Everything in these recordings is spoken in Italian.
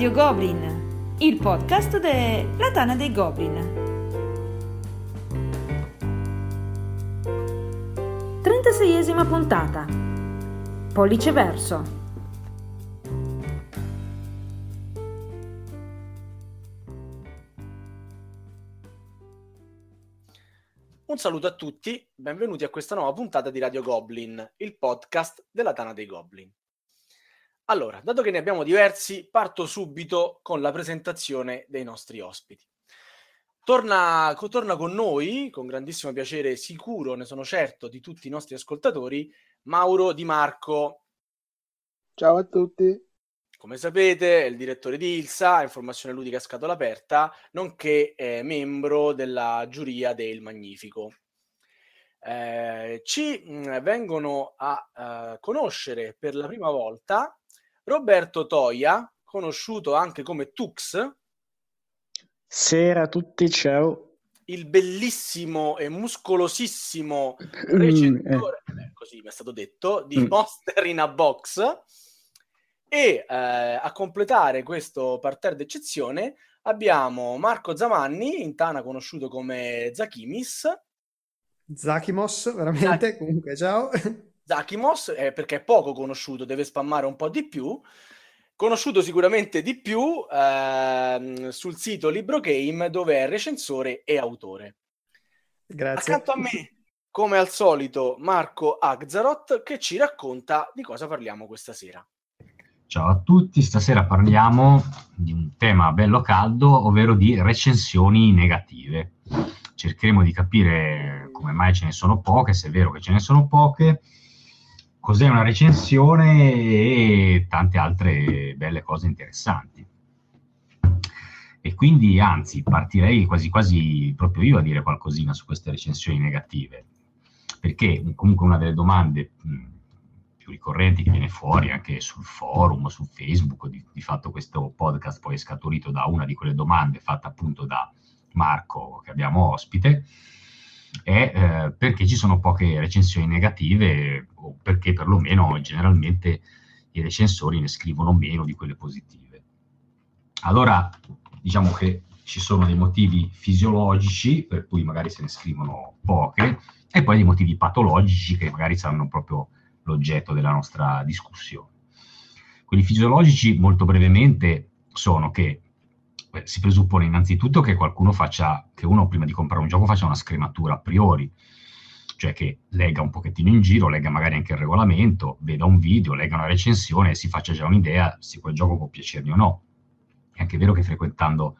Radio Goblin, il podcast della Tana dei Goblin. 36esima puntata. Pollice verso. Un saluto a tutti, benvenuti a questa nuova puntata di Radio Goblin, il podcast della Tana dei Goblin. Allora, dato che ne abbiamo diversi, parto subito con la presentazione dei nostri ospiti. Torna, torna con noi, con grandissimo piacere, sicuro, ne sono certo, di tutti i nostri ascoltatori, Mauro Di Marco. Ciao a tutti. Come sapete, è il direttore di ILSA, Informazione Ludica a Scatola Aperta, nonché eh, membro della giuria del Magnifico. Eh, ci mh, vengono a uh, conoscere per la prima volta Roberto Toia, conosciuto anche come Tux. Sera a tutti, ciao. Il bellissimo e muscolosissimo recensore, mm, eh. così mi è stato detto, di mm. Monster in a Box e eh, a completare questo parterre d'eccezione abbiamo Marco Zamanni, in Tana conosciuto come Zakimis. Zakimos, veramente, Zach... comunque ciao. Zakimos, eh, perché è poco conosciuto, deve spammare un po' di più. Conosciuto sicuramente di più eh, sul sito Libro Game, dove è recensore e autore. Grazie. Accanto a me, come al solito, Marco Agzarot, che ci racconta di cosa parliamo questa sera. Ciao a tutti, stasera parliamo di un tema bello caldo, ovvero di recensioni negative. Cercheremo di capire come mai ce ne sono poche, se è vero che ce ne sono poche, cos'è una recensione e tante altre belle cose interessanti. E quindi, anzi, partirei quasi quasi proprio io a dire qualcosina su queste recensioni negative, perché comunque una delle domande più ricorrenti che viene fuori anche sul forum, su Facebook, di, di fatto questo podcast poi è scaturito da una di quelle domande fatta appunto da Marco che abbiamo ospite, è eh, perché ci sono poche recensioni negative o perché perlomeno generalmente i recensori ne scrivono meno di quelle positive. Allora, diciamo che ci sono dei motivi fisiologici per cui magari se ne scrivono poche e poi dei motivi patologici che magari saranno proprio l'oggetto della nostra discussione. Quelli fisiologici, molto brevemente, sono che si presuppone innanzitutto che qualcuno faccia, che uno prima di comprare un gioco faccia una scrematura a priori, cioè che legga un pochettino in giro, legga magari anche il regolamento, veda un video, legga una recensione e si faccia già un'idea se quel gioco può piacergli o no. È anche vero che frequentando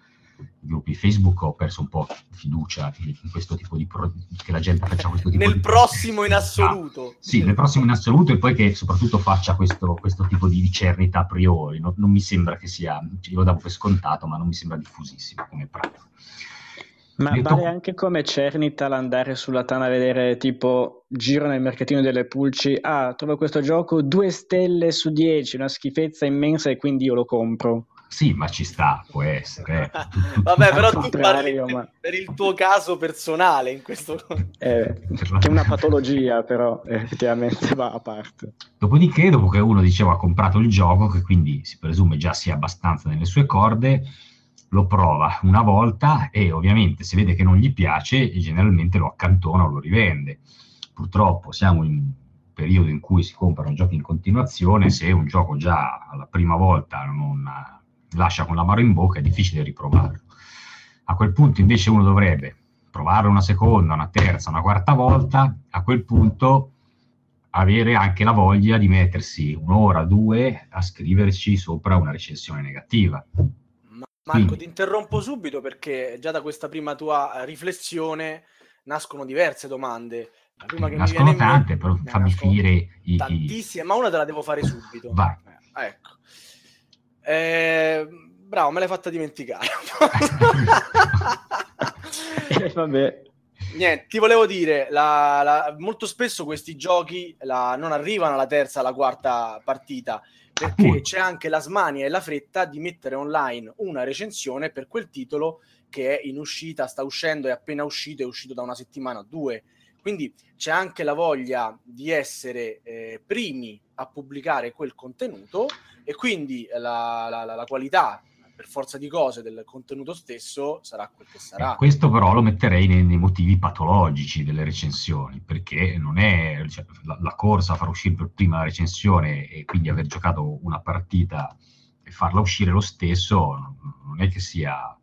gruppi Facebook ho perso un po' fiducia in questo tipo di pro- che la gente faccia questo tipo nel di nel prossimo in assoluto. ah, sì nel prossimo in assoluto e poi che soprattutto faccia questo, questo tipo di vicernita a priori. No, non mi sembra che sia io lo davo per scontato ma non mi sembra diffusissimo come pratica. Ma Detto... vale anche come Cernital andare sulla Tana a vedere tipo giro nel mercatino delle pulci, ah, trovo questo gioco due stelle su dieci, una schifezza immensa e quindi io lo compro. Sì, ma ci sta, può essere. Eh. Vabbè, però tu parli ma... per il tuo caso personale in questo... Eh, è una patologia, però effettivamente va a parte. Dopodiché, dopo che uno diceva ha comprato il gioco, che quindi si presume già sia abbastanza nelle sue corde, lo prova una volta e ovviamente se vede che non gli piace, generalmente lo accantona o lo rivende. Purtroppo siamo in un periodo in cui si comprano giochi in continuazione, se un gioco già alla prima volta non lascia con l'amaro in bocca, è difficile riprovarlo. A quel punto invece uno dovrebbe provarlo una seconda, una terza, una quarta volta, a quel punto avere anche la voglia di mettersi un'ora, due a scriverci sopra una recensione negativa. Marco, Quindi. ti interrompo subito perché già da questa prima tua riflessione nascono diverse domande. La prima che nascono mi viene tante, però fammi finire i... Tantissime, ma una te la devo fare subito. Vai. Eh, bravo, me l'hai fatta dimenticare. eh, vabbè. Niente, ti volevo dire, la, la, molto spesso questi giochi la, non arrivano alla terza, alla quarta partita, perché c'è anche la smania e la fretta di mettere online una recensione per quel titolo che è in uscita, sta uscendo, è appena uscito, è uscito da una settimana o due. Quindi c'è anche la voglia di essere eh, primi a pubblicare quel contenuto e quindi la, la, la, la qualità per forza di cose del contenuto stesso sarà quel che sarà. Eh, questo però lo metterei nei, nei, motivi patologici delle recensioni, perché non è cioè, la, la, corsa a far uscire per prima la recensione e quindi aver giocato una partita e farla uscire lo stesso, non è che sia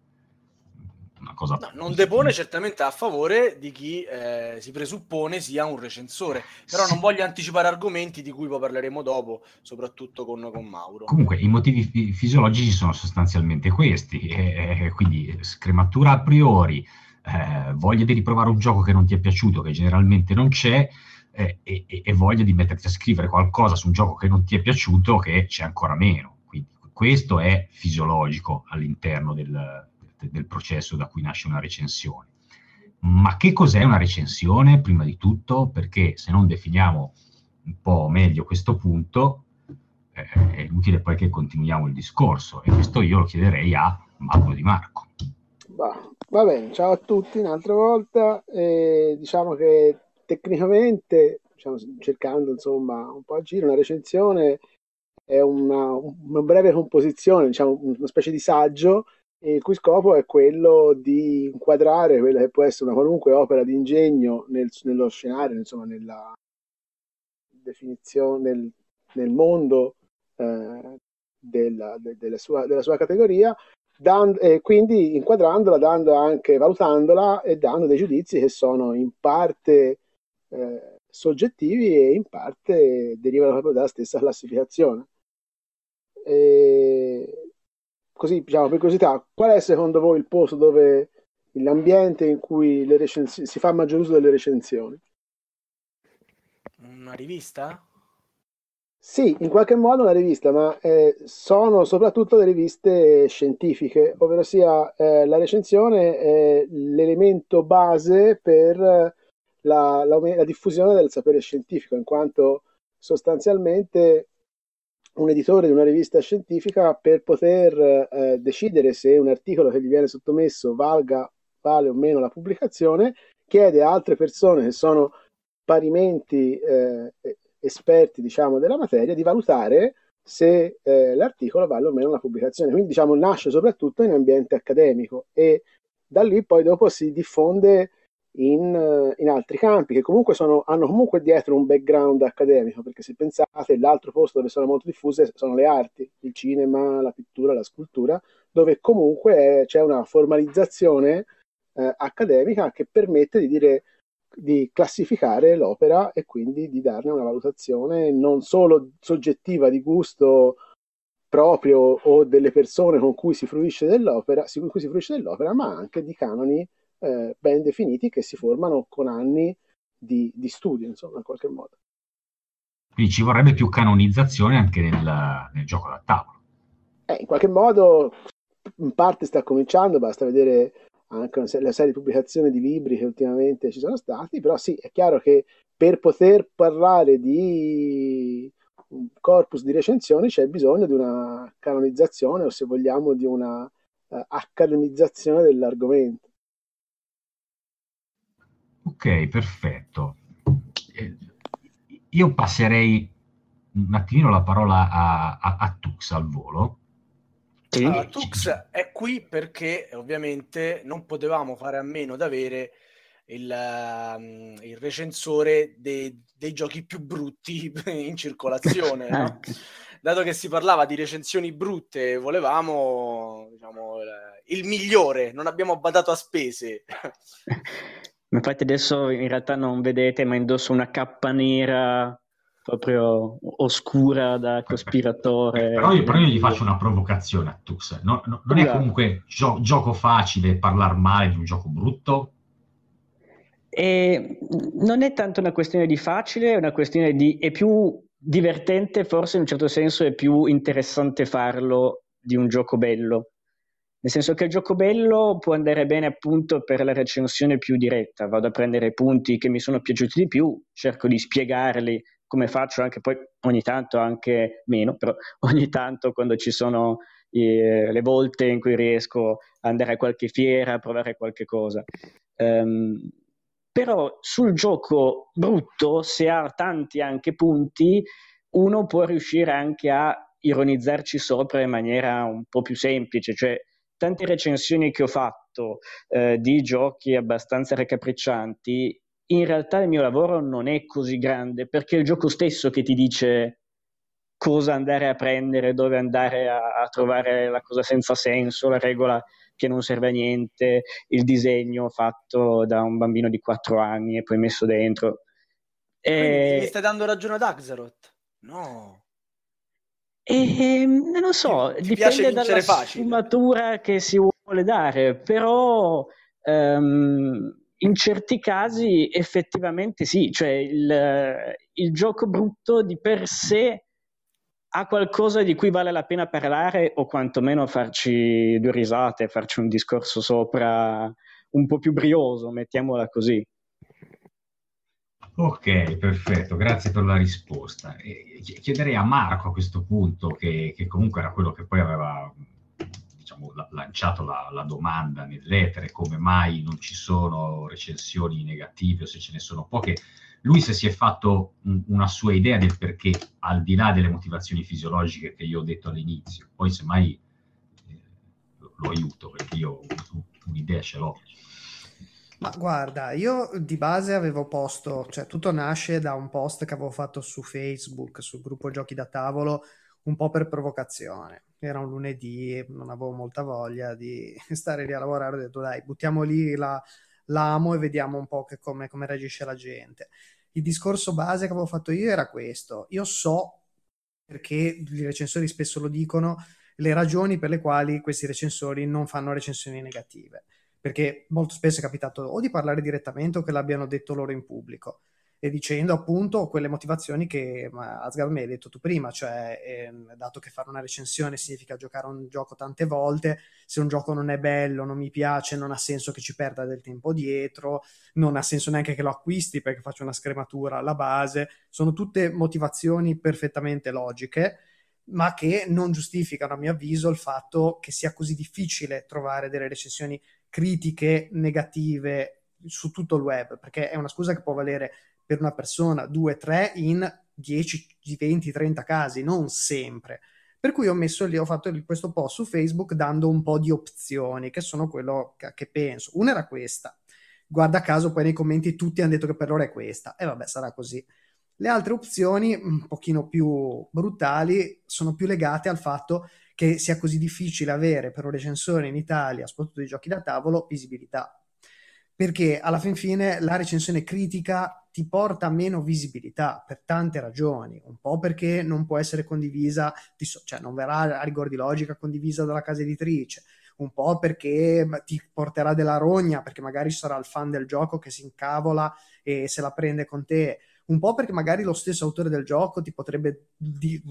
una cosa... No, non depone certamente a favore di chi eh, si presuppone sia un recensore, però sì. non voglio anticipare argomenti di cui poi parleremo dopo, soprattutto con, con Mauro. Comunque i motivi fi- fisiologici sono sostanzialmente questi, e, quindi scrematura a priori, eh, voglia di riprovare un gioco che non ti è piaciuto, che generalmente non c'è, eh, e, e, voglia di metterti a scrivere qualcosa su un gioco che non ti è piaciuto, che c'è ancora meno. Quindi questo è fisiologico all'interno del, del processo da cui nasce una recensione. Ma che cos'è una recensione, prima di tutto? Perché se non definiamo un po' meglio questo punto, eh, è inutile poi che continuiamo il discorso. E questo io lo chiederei a Mauro Di Marco. Bah, va bene, ciao a tutti un'altra volta. Eh, diciamo che tecnicamente, diciamo, cercando insomma un po' a giro, una recensione è una, una breve composizione, diciamo una specie di saggio il cui scopo è quello di inquadrare quella che può essere una qualunque opera di ingegno nel, nello scenario, insomma, nella definizione, nel, nel mondo eh, della, de, della, sua, della, sua, categoria, dando, e quindi inquadrandola, dando anche, valutandola e dando dei giudizi che sono in parte eh, soggettivi e in parte derivano proprio dalla stessa classificazione. E così diciamo per curiosità, qual è secondo voi il posto dove l'ambiente in cui recensi- si fa maggior uso delle recensioni? Una rivista? Sì, in qualche modo una rivista, ma eh, sono soprattutto le riviste scientifiche, ovvero sia eh, la recensione è l'elemento base per la, la, la diffusione del sapere scientifico, in quanto sostanzialmente un editore di una rivista scientifica per poter eh, decidere se un articolo che gli viene sottomesso valga, vale o meno la pubblicazione, chiede a altre persone che sono parimenti eh, esperti diciamo, della materia di valutare se eh, l'articolo vale o meno la pubblicazione. Quindi diciamo, nasce soprattutto in ambiente accademico e da lì poi dopo si diffonde in, eh, in, altri campi che comunque sono, hanno comunque dietro un background accademico, perché se pensate l'altro posto dove sono molto diffuse sono le arti, il cinema, la pittura, la scultura, dove comunque c'è una formalizzazione eh, accademica che permette di dire di classificare l'opera e quindi di darne una valutazione non solo soggettiva di gusto proprio o delle persone con cui si fruisce dell'opera, con cui si fruisce dell'opera, ma anche di canoni eh, ben definiti che si formano con anni di, di studio, insomma, in qualche modo. Quindi ci vorrebbe più canonizzazione anche nel, nel gioco da tavolo. Eh, in qualche modo, in parte sta cominciando, basta vedere anche una, la serie di pubblicazioni di libri che ultimamente ci sono stati, però sì, è chiaro che per poter parlare di un corpus di recensioni c'è bisogno di una canonizzazione o se vogliamo di una uh, accademizzazione dell'argomento. Ok, perfetto. Eh, io passerei un attimino la parola a, a, a Tux al volo. Sì. Allora, Tux è qui perché ovviamente non potevamo fare a meno di avere il, um, il recensore dei, dei, giochi più brutti in circolazione. no? Ecco. Dato che si parlava di recensioni brutte, volevamo diciamo, il migliore, non abbiamo badato a spese. Infatti adesso in realtà non vedete, ma indosso una cappa nera proprio oscura da cospiratore. Però io, però io gli faccio una provocazione a Tux. No, no, non è comunque gio- gioco facile parlare male di un gioco brutto? E non è tanto una questione di facile, è una questione di... è più divertente, forse in un certo senso è più interessante farlo di un gioco bello. Nel senso che il gioco bello può andare bene appunto per la recensione più diretta, vado a prendere i punti che mi sono piaciuti di più, cerco di spiegarli come faccio anche poi ogni tanto anche meno, però ogni tanto quando ci sono eh, le volte in cui riesco ad andare a qualche fiera, a provare qualche cosa. Um, però sul gioco brutto, se ha tanti anche punti, uno può riuscire anche a ironizzarci sopra in maniera un po' più semplice, cioè tante recensioni che ho fatto eh, di giochi abbastanza raccapriccianti, in realtà il mio lavoro non è così grande perché è il gioco stesso che ti dice cosa andare a prendere, dove andare a, a trovare la cosa senza senso, la regola che non serve a niente, il disegno fatto da un bambino di 4 anni e poi messo dentro. E... Mi stai dando ragione ad Axeroth? No. E, non lo so, Ti dipende dalla facile. sfumatura che si vuole dare, però um, in certi casi effettivamente sì, cioè il, il gioco brutto di per sé ha qualcosa di cui vale la pena parlare o quantomeno farci due risate, farci un discorso sopra un po' più brioso, mettiamola così. Ok, perfetto, grazie per la risposta. Chiederei a Marco a questo punto, che, che comunque era quello che poi aveva diciamo, lanciato la, la, domanda nell'etere, come mai non ci sono recensioni negative o se ce ne sono poche, lui se si è fatto un, una sua idea del perché, al di là delle motivazioni fisiologiche che io ho detto all'inizio, poi semmai eh, lo aiuto perché io un'idea ce l'ho. Ma guarda, io di base avevo posto, cioè tutto nasce da un post che avevo fatto su Facebook, sul gruppo Giochi da tavolo, un po' per provocazione. Era un lunedì, non avevo molta voglia di stare lì a lavorare, ho detto dai, buttiamo lì la, l'amo e vediamo un po' che come, come reagisce la gente. Il discorso base che avevo fatto io era questo. Io so, perché i recensori spesso lo dicono, le ragioni per le quali questi recensori non fanno recensioni negative perché molto spesso è capitato o di parlare direttamente o che l'abbiano detto loro in pubblico. E dicendo appunto quelle motivazioni che Asgard mi hai detto tu prima, cioè eh, dato che fare una recensione significa giocare un gioco tante volte, se un gioco non è bello, non mi piace, non ha senso che ci perda del tempo dietro, non ha senso neanche che lo acquisti perché faccio una scrematura alla base, sono tutte motivazioni perfettamente logiche ma che non giustificano a mio avviso il fatto che sia così difficile trovare delle recensioni critiche negative su tutto il web, perché è una scusa che può valere per una persona, due, tre, in 10, 20, 30 casi, non sempre. Per cui ho messo lì, ho fatto questo post su Facebook dando un po' di opzioni, che sono quello che, penso. Una era questa. Guarda caso, poi nei commenti tutti hanno detto che per loro è questa. E vabbè, sarà così. Le altre opzioni, un pochino più brutali, sono più legate al fatto che sia così difficile avere per un recensore in Italia, soprattutto di giochi da tavolo, visibilità. Perché alla fin fine la recensione critica ti porta meno visibilità per tante ragioni, un po' perché non può essere condivisa, cioè non verrà a rigor di logica condivisa dalla casa editrice, un po' perché ti porterà della rogna, perché magari sarà il fan del gioco che si incavola e se la prende con te, un po' perché magari lo stesso autore del gioco ti potrebbe di-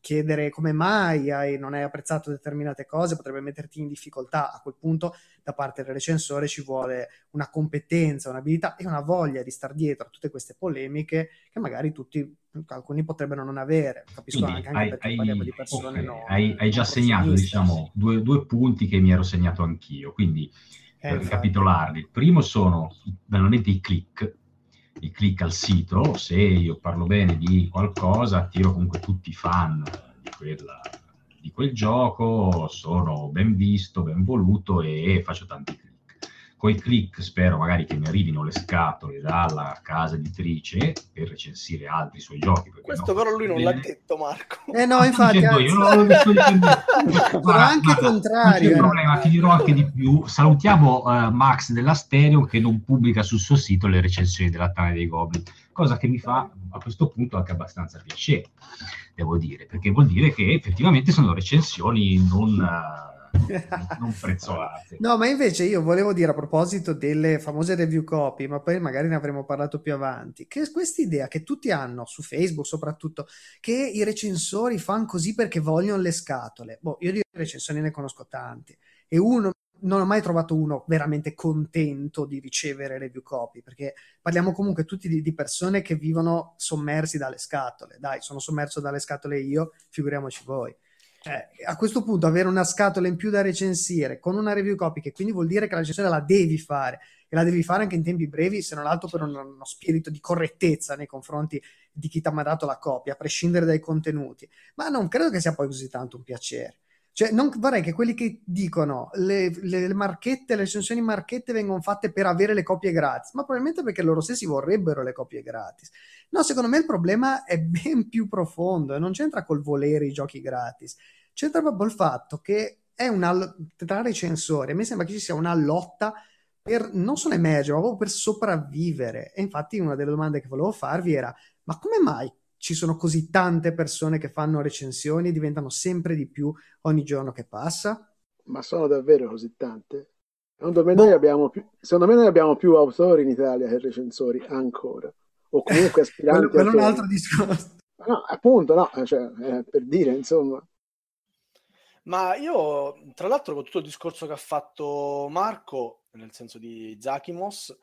chiedere come mai hai, non hai apprezzato determinate cose, potrebbe metterti in difficoltà. A quel punto, da parte del recensore, ci vuole una competenza, un'abilità e una voglia di star dietro a tutte queste polemiche che magari tutti, alcuni potrebbero non avere. Capisco Quindi anche, anche hai, perché hai, parliamo di persone okay, no, hai, hai già segnato diciamo, due, due, punti che mi ero segnato anch'io. Quindi, eh, per ricapitolarli, il primo sono banalmente i click il click al sito, se io parlo bene di qualcosa, attiro comunque tutti i fan di, quella, di quel gioco, sono ben visto, ben voluto e faccio tanti click con i click spero magari che mi arrivino le scatole dalla casa editrice per recensire altri suoi giochi. Questo no, però lui non bene. l'ha detto Marco. Eh no, infatti... Io, non lo sto dicendo. Però anche contrario. Non c'è problema, ti dirò anche di più. Salutiamo uh, Max della Stereo che non pubblica sul suo sito le recensioni della Tana dei Goblin, cosa che mi fa a questo punto anche abbastanza piacere, devo dire, perché vuol dire che effettivamente sono recensioni non... Uh, non prezzolate. No, ma invece io volevo dire a proposito delle famose review copy, ma poi magari ne avremo parlato più avanti, che questa idea che tutti hanno su Facebook soprattutto, che i recensori fanno così perché vogliono le scatole. Boh, io di recensori ne conosco tanti e uno non ho mai trovato uno veramente contento di ricevere review copy, perché parliamo comunque tutti di, di, persone che vivono sommersi dalle scatole. Dai, sono sommerso dalle scatole io, figuriamoci voi. Eh, a questo punto avere una scatola in più da recensire con una review copy, che quindi vuol dire che la recensione la devi fare e la devi fare anche in tempi brevi, se non altro per uno, uno spirito di correttezza nei confronti di chi ti ha mandato la copia, a prescindere dai contenuti. Ma non credo che sia poi così tanto un piacere. Cioè, non vorrei che quelli che dicono le, le, marchette, le recensioni marchette vengono fatte per avere le copie gratis, ma probabilmente perché loro stessi vorrebbero le copie gratis. No, secondo me il problema è ben più profondo e non c'entra col volere i giochi gratis, c'entra proprio il fatto che è una, tra recensori, a me sembra che ci sia una lotta per non solo emergere, ma proprio per sopravvivere. E infatti una delle domande che volevo farvi era, ma come mai ci sono così tante persone che fanno recensioni e diventano sempre di più ogni giorno che passa? Ma sono davvero così tante? Secondo me, boh. noi abbiamo più, secondo me noi abbiamo più autori in Italia che recensori ancora, o comunque aspiranti. quello, quello è un altro discorso. No, appunto, no, cioè, eh, per dire, insomma. Ma io, tra l'altro, con tutto il discorso che ha fatto Marco, nel senso di Zakimos,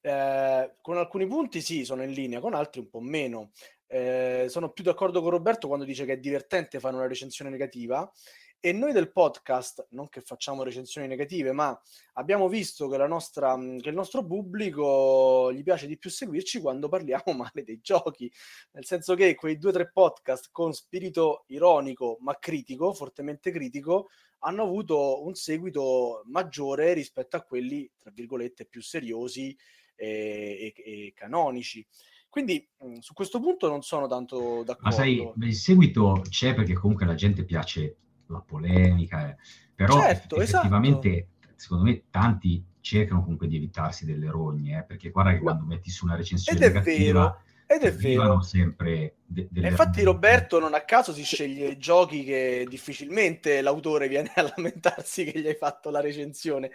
eh, con alcuni punti sì, sono in linea, con altri un po' meno. Eh, sono più d'accordo con Roberto quando dice che è divertente fare una recensione negativa e noi del podcast, non che facciamo recensioni negative, ma abbiamo visto che, nostra, che, il nostro pubblico gli piace di più seguirci quando parliamo male dei giochi, nel senso che quei due o tre podcast con spirito ironico ma critico, fortemente critico, hanno avuto un seguito maggiore rispetto a quelli, tra virgolette, più seriosi e, e, e canonici. Quindi mh, su questo punto non sono tanto d'accordo. Ma sai, il seguito c'è perché comunque la gente piace la polemica, eh. però certo, effettivamente esatto. secondo me tanti cercano comunque di evitarsi delle rogne, eh, perché guarda che quando metti su una recensione Ed negativa... Ed è vero. sempre de- delle infatti Roberto non a caso si sceglie giochi che difficilmente l'autore viene a lamentarsi che gli hai fatto la recensione.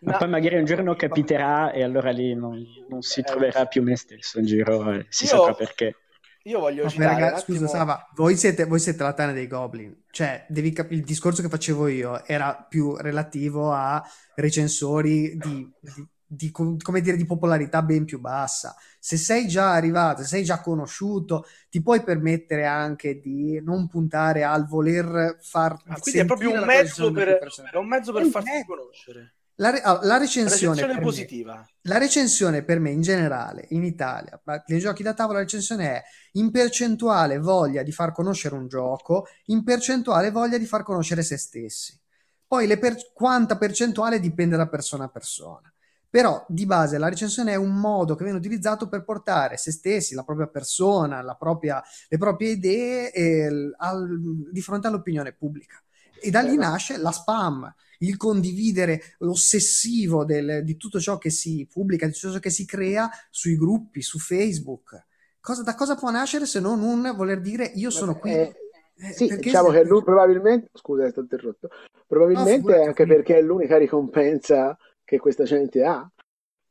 Ma, Ma poi magari un giorno capiterà e allora lì non, non si eh, troverà più me stesso in giro, eh, si io, saprà perché. Io voglio Vabbè, citare ragazzi, Scusa Sava, voi siete, voi siete la tana dei Goblin, cioè devi cap- il discorso che facevo io era più relativo a recensori di, di di, come dire, di popolarità ben più bassa. Se sei già arrivato, se sei già conosciuto, ti puoi permettere anche di non puntare al voler far ah, quindi è proprio un mezzo per, è un mezzo per farti me... conoscere. La, re- la, recensione, la positiva. Me, la recensione per me in generale in Italia, nei giochi da tavola la recensione è in percentuale voglia di far conoscere un gioco, in percentuale voglia di far conoscere se stessi. Poi per- quanta percentuale dipende da persona a persona. Però di base la recensione è un modo che viene utilizzato per portare se stessi, la propria persona, la propria, le proprie idee eh, al, di fronte all'opinione pubblica. E da lì nasce la spam, il condividere ossessivo del, di tutto ciò che si pubblica, di tutto ciò che si crea sui gruppi, su Facebook. Cosa, da cosa può nascere se non un voler dire io sono qui? Eh, eh, sì, diciamo che lui probabilmente, scusa, è stato interrotto, probabilmente no, anche perché è l'unica ricompensa che questa gente ha.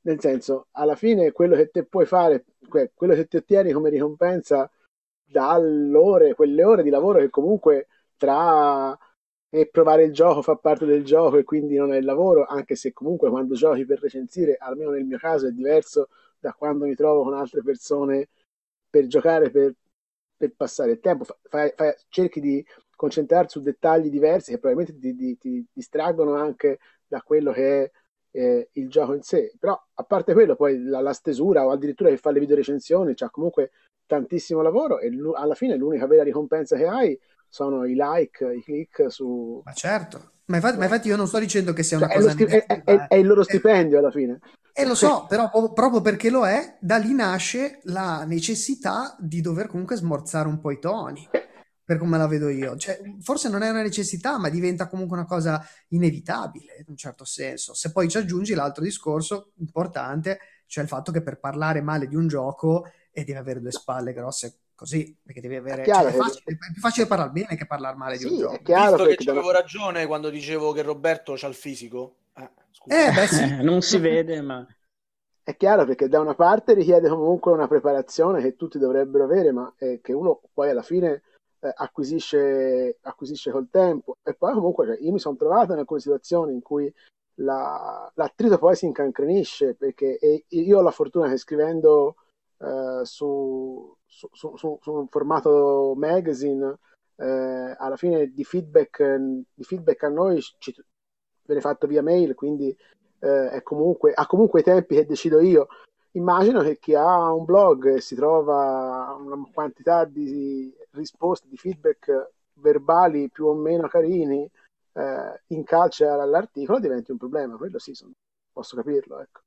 Nel senso, alla fine quello che te puoi fare, quello che ti ottieni come ricompensa dall'ore, quelle ore di lavoro che comunque tra e provare il gioco fa parte del gioco e quindi non è il lavoro, anche se comunque quando giochi per recensire, almeno nel mio caso, è diverso da quando mi trovo con altre persone per giocare, per, per passare il tempo. Fai, fai, cerchi di concentrarti su dettagli diversi che probabilmente ti, ti, ti distraggono anche da quello che è eh, il gioco in sé. Però a parte quello, poi la, la stesura o addirittura che fa le video recensioni, c'ha comunque tantissimo lavoro e alla fine l'unica vera ricompensa che hai sono i like, i click su... Ma certo, ma infatti, ma infatti io non sto dicendo che sia una cioè, cosa... Sti- è, è, è, il loro stipendio alla fine. E lo so, però proprio perché lo è, da lì nasce la necessità di dover comunque smorzare un po' i toni per come la vedo io. Cioè, forse non è una necessità, ma diventa comunque una cosa inevitabile in un certo senso. Se poi ci aggiungi l'altro discorso importante, cioè il fatto che per parlare male di un gioco e devi avere due spalle grosse così, perché devi avere... Cioè, è, facile, è, più facile parlare bene che parlare male sì, di un gioco. È chiaro Visto che avevo ragione quando dicevo che Roberto c'ha il fisico. Eh, eh beh, sì. non si vede, ma... È chiaro perché da una parte richiede comunque una preparazione che tutti dovrebbero avere, ma eh, che uno poi alla fine eh, acquisisce, acquisisce col tempo. E poi comunque cioè, io mi sono trovato in alcune situazioni in cui la, l'attrito poi si incancrenisce perché io ho la fortuna che scrivendo eh, su, su, su, su, un formato magazine eh, alla fine di feedback, di feedback a noi ci, viene fatto via mail, quindi eh, comunque, ha comunque i tempi che decido io. Immagino che chi ha un blog e si trova una quantità di risposte, di feedback verbali più o meno carini eh, in calce all'articolo diventi un problema. Quello sì, sono, posso capirlo. Ecco.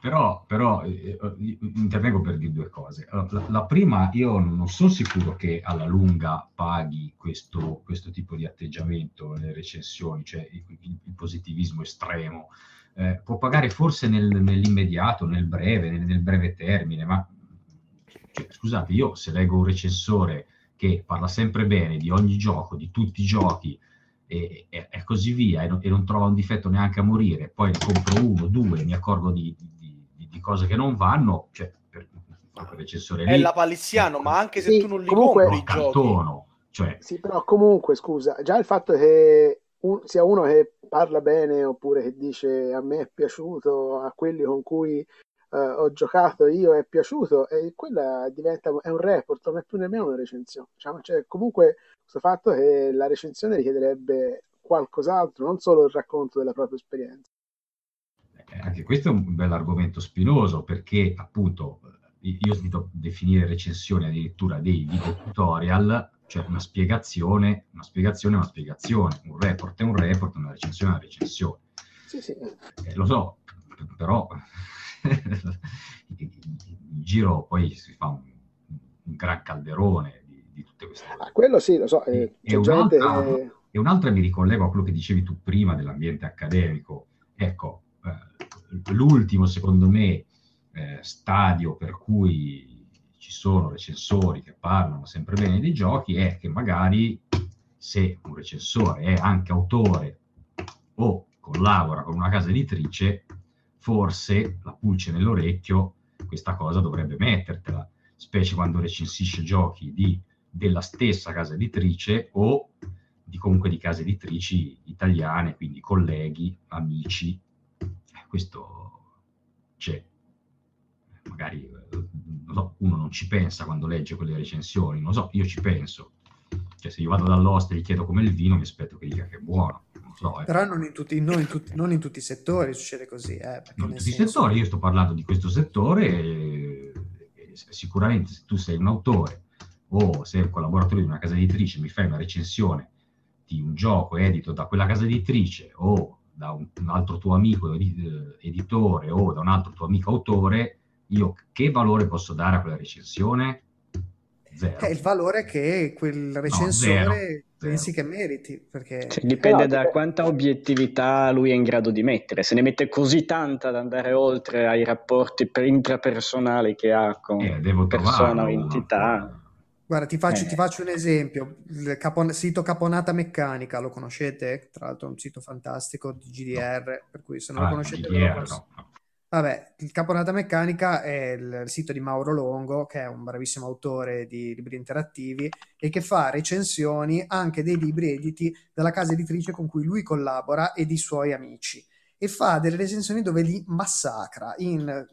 Però, però eh, eh intervengo per dire due cose. La, la, prima, io non sono sicuro che alla lunga paghi questo, questo tipo di atteggiamento nelle recensioni, cioè il, il positivismo estremo. Eh, può pagare forse nel, nell'immediato, nel breve, nel, nel breve termine, ma cioè, scusate, io se leggo un recensore che parla sempre bene di ogni gioco, di tutti i giochi, e, e, e così via, e non, e non, trova un difetto neanche a morire, poi ne compro uno, due, mi accorgo di, di cose che non vanno, cioè per, per recensore è la paliziano, ma anche se sì, tu non li comunque, compri i cantono, cioè... Sì, però comunque, scusa, già il fatto che un, sia uno che parla bene oppure che dice a me è piaciuto, a quelli con cui uh, ho giocato io è piaciuto, e quella diventa è un report, non è più nemmeno una recensione. Diciamo, cioè, comunque questo fatto che la recensione richiederebbe qualcos'altro, non solo il racconto della propria esperienza. Eh, anche questo è un bel argomento spinoso perché appunto io ho sentito definire recensioni addirittura dei video tutorial, cioè una spiegazione, una spiegazione è una spiegazione, un report è un report, una recensione è una recensione. Sì, sì. Eh, lo so, però in giro poi si fa un, un gran calderone di, di, tutte queste cose. Ah, quello sì, lo so. Eh, e, un'altra, che... e un'altra mi ricollego a quello che dicevi tu prima dell'ambiente accademico. Ecco, l'ultimo, secondo me, eh, stadio per cui ci sono recensori che parlano sempre bene dei giochi è che magari se un recensore è anche autore o collabora con una casa editrice, forse la pulce nell'orecchio questa cosa dovrebbe mettertela, specie quando recensisce giochi di, della stessa casa editrice o di comunque di case editrici italiane, quindi colleghi, amici questo c'è. Magari non so, uno non ci pensa quando legge quelle recensioni, non so, io ci penso. Cioè, se io vado dall'oste e gli chiedo come il vino, mi aspetto che dica che è buono. So, eh. Però non in, tutti, non, in tutti, non in, tutti, i settori succede così. Eh, non in tutti senso... i settori, io sto parlando di questo settore e, e sicuramente se tu sei un autore o sei un collaboratore di una casa editrice mi fai una recensione di un gioco edito da quella casa editrice o da un, un altro tuo amico editore o da un altro tuo amico autore, io che valore posso dare a quella recensione? Zero. È il valore che quel recensore no, zero, pensi zero. che meriti. Perché... Cioè, dipende no, da tipo... quanta obiettività lui è in grado di mettere. Se ne mette così tanta da andare oltre ai rapporti intrapersonali che ha con eh, persona o entità. Guarda, ti faccio, eh. ti faccio un esempio. Il capo, sito Caponata Meccanica, lo conoscete? Tra l'altro è un sito fantastico di GDR, no. per cui se non ah, lo conoscete... GDR, lo no. Vabbè, il Caponata Meccanica è il sito di Mauro Longo, che è un bravissimo autore di libri interattivi e che fa recensioni anche dei libri editi dalla casa editrice con cui lui collabora e di suoi amici. E fa delle recensioni dove li massacra in,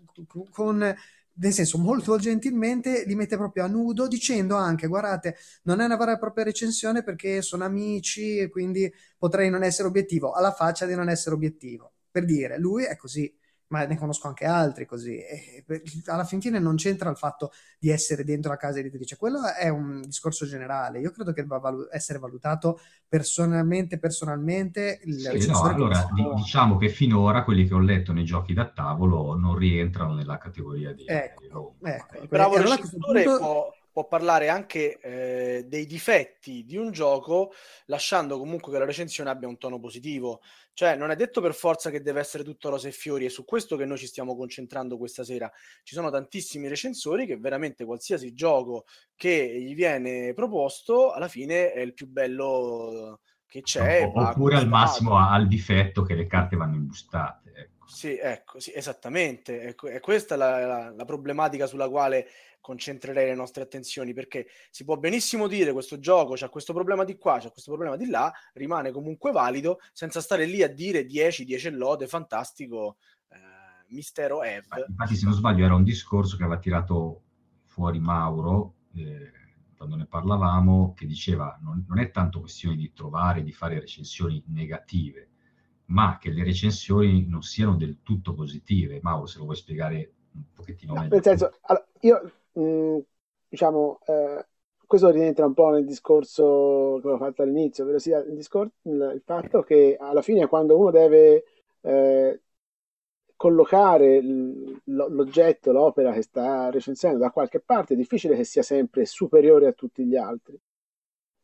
con nel senso molto gentilmente li mette proprio a nudo dicendo anche guardate non è una vera e propria recensione perché sono amici e quindi potrei non essere obiettivo alla faccia di non essere obiettivo per dire lui è così ma ne conosco anche altri così. E alla fin fine non c'entra il fatto di essere dentro la casa editrice, quello è un discorso generale. Io credo che debba valu- essere valutato personalmente, personalmente. Il sì, no, allora di- diciamo che finora quelli che ho letto nei giochi da tavolo non rientrano nella categoria di... Ecco, ecco. Il bravo allora recensore punto... può può parlare anche eh, dei difetti di un gioco, lasciando comunque che la recensione abbia un tono positivo. Cioè, non è detto per forza che deve essere tutto rose e fiori, è su questo che noi ci stiamo concentrando questa sera. Ci sono tantissimi recensori che veramente qualsiasi gioco che gli viene proposto, alla fine è il più bello che c'è. Oppure al massimo ha il difetto che le carte vanno imbustate. Ecco. Sì, ecco, sì, esattamente. Ecco, è questa la, la, la problematica sulla quale concentrerei le nostre attenzioni perché si può benissimo dire questo gioco c'ha questo problema di qua, c'ha questo problema di là, rimane comunque valido senza stare lì a dire 10, 10 lode, fantastico, eh, mistero Eve. Infatti se non sbaglio era un discorso che aveva tirato fuori Mauro eh, quando ne parlavamo che diceva non, non è tanto questione di trovare, di fare recensioni negative, ma che le recensioni non siano del tutto positive. Mauro, se lo vuoi spiegare un pochettino no, meglio. Nel senso, allora, io mh, diciamo, eh, questo rientra un po' nel discorso che ho fatto all'inizio, ovvero sia il, discor- il, il, fatto che alla fine quando uno deve eh, collocare l'oggetto, l'opera che sta recensendo da qualche parte, è difficile che sia sempre superiore a tutti gli altri.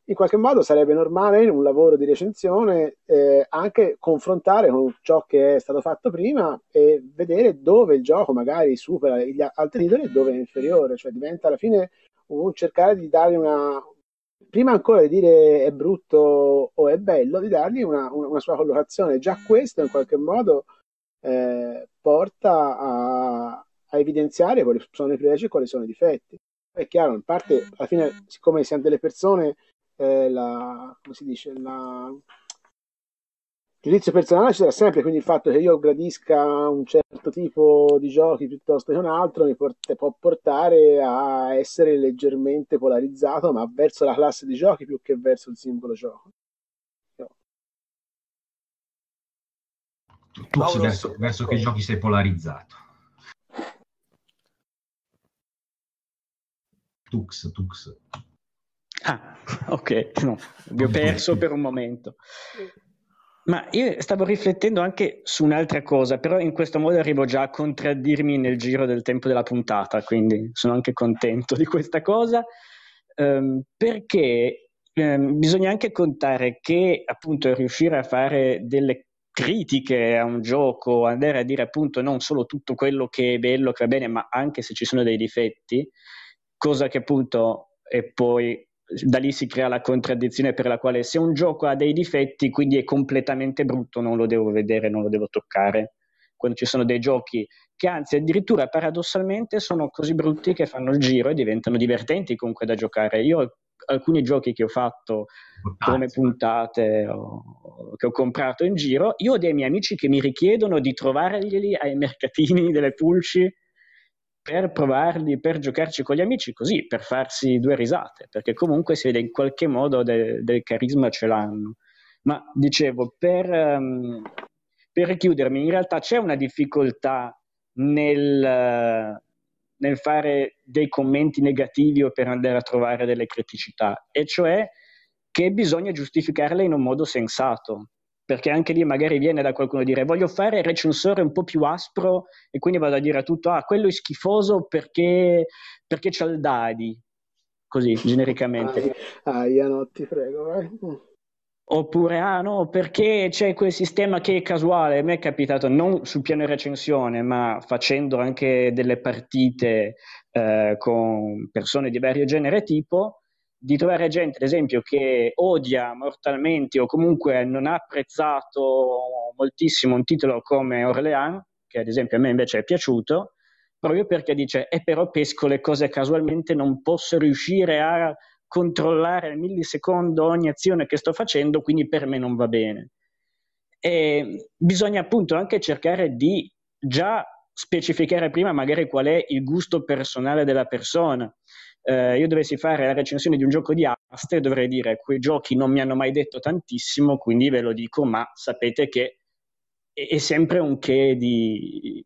In qualche modo sarebbe normale in un lavoro di recensione eh, anche confrontare con ciò che è stato fatto prima e vedere dove il gioco magari supera gli altri titoli e dove è inferiore, cioè diventa alla fine un cercare di dargli una, prima ancora di dire è brutto o è bello, di dargli una, una, sua collocazione. Già questo in qualche modo porta a, a, evidenziare quali sono i pregi e quali sono i difetti. È chiaro, in parte, alla fine, siccome siamo delle persone, eh, la, come si dice, la, giudizio personale ci sarà sempre, quindi il fatto che io gradisca un certo tipo di giochi piuttosto che un altro mi port- può portare a essere leggermente polarizzato, ma verso la classe di giochi più che verso il singolo gioco. Tu, tu Paolo, verso, verso che giochi sei polarizzato? Tux, Tux. Ah, ok, no, vi ho perso per un momento. Ma io stavo riflettendo anche su un'altra cosa, però in questo modo arrivo già a contraddirmi nel giro del tempo della puntata, quindi sono anche contento di questa cosa, ehm, perché ehm, bisogna anche contare che appunto riuscire a fare delle critiche a un gioco, andare a dire appunto non solo tutto quello che è bello, che va bene, ma anche se ci sono dei difetti, cosa che appunto e poi da lì si crea la contraddizione per la quale se un gioco ha dei difetti, quindi è completamente brutto, non lo devo vedere, non lo devo toccare. Quando ci sono dei giochi che anzi addirittura paradossalmente sono così brutti che fanno il giro e diventano divertenti comunque da giocare. Io alcuni giochi che ho fatto come puntate o, che ho comprato in giro, io ho dei miei amici che mi richiedono di trovarglieli ai mercatini delle pulci per provarli, per giocarci con gli amici così, per farsi due risate, perché comunque si vede in qualche modo del, del carisma ce l'hanno. Ma dicevo, per, um, per chiudermi, in realtà c'è una difficoltà nel, nel fare dei commenti negativi o per andare a trovare delle criticità, e cioè che bisogna giustificarle in un modo sensato perché anche lì magari viene da qualcuno dire voglio fare il recensore un po' più aspro e quindi vado a dire a tutto ah quello è schifoso perché, perché c'ha il dadi così genericamente ah, ah no ti prego vai. Oppure, ah no, perché c'è quel sistema che è casuale. A me è capitato non sul piano recensione, ma facendo anche delle partite eh, con persone di vario genere e tipo, di trovare gente, ad esempio, che odia mortalmente o comunque non ha apprezzato moltissimo un titolo come Orléans, che ad esempio a me invece è piaciuto, proprio perché dice, e eh, però pesco le cose casualmente, non posso riuscire a controllare al millisecondo ogni azione che sto facendo, quindi per me non va bene. E bisogna appunto anche cercare di già specificare prima magari qual è il gusto personale della persona eh, io dovessi fare la recensione di un gioco di aste, dovrei dire quei giochi non mi hanno mai detto tantissimo, quindi ve lo dico, ma sapete che è, è sempre un che di,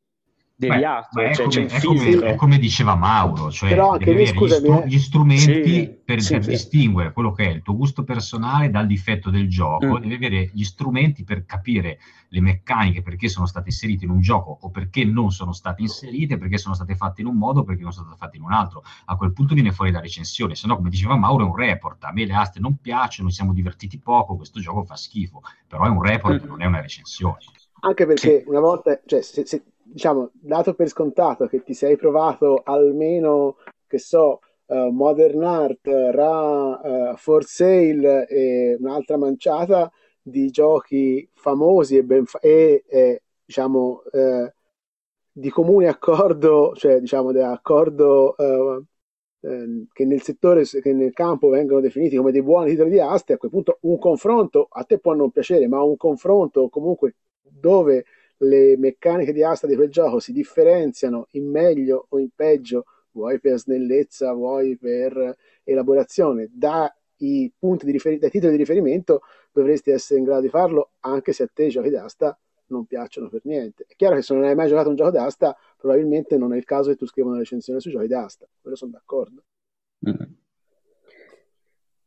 deviato. Beh, cioè, come, è, come, è, come, diceva Mauro, cioè Però anche devi lì, avere gli, eh. gli, strumenti sì, per, sì, per sì. distinguere quello che è il tuo gusto personale dal difetto del gioco, Mm. devi avere gli strumenti per capire le meccaniche perché sono state inserite in un gioco o perché non sono state inserite, perché sono state fatte in un modo o perché non sono state fatte in un altro. A quel punto viene fuori la recensione, se no come diceva Mauro è un report, a me le aste non piacciono, ci siamo divertiti poco, questo gioco fa schifo, però è un report, Mm. non è una recensione. anche perché una volta, cioè, se, se- diciamo, dato per scontato che ti sei provato almeno, che so, eh, Modern Art, Ra, eh, For Sale e un'altra manciata di giochi famosi e, ben fa- e, eh, diciamo, eh, di comune accordo, cioè diciamo di accordo eh, ehm, che nel settore, che nel campo vengono definiti come dei buoni titoli di aste, a quel punto un confronto, a te può non piacere, ma un confronto comunque dove le meccaniche di asta di quel gioco si differenziano in meglio o in peggio vuoi per snellezza, vuoi per elaborazione, dai punti di rifer- dai titoli di riferimento dovresti essere in grado di farlo anche se a te i giochi d'asta non piacciono per niente. È chiaro che se non hai mai giocato un gioco d'asta, probabilmente non è il caso che tu scriva una recensione sui giochi d'asta, quello sono d'accordo. Mm.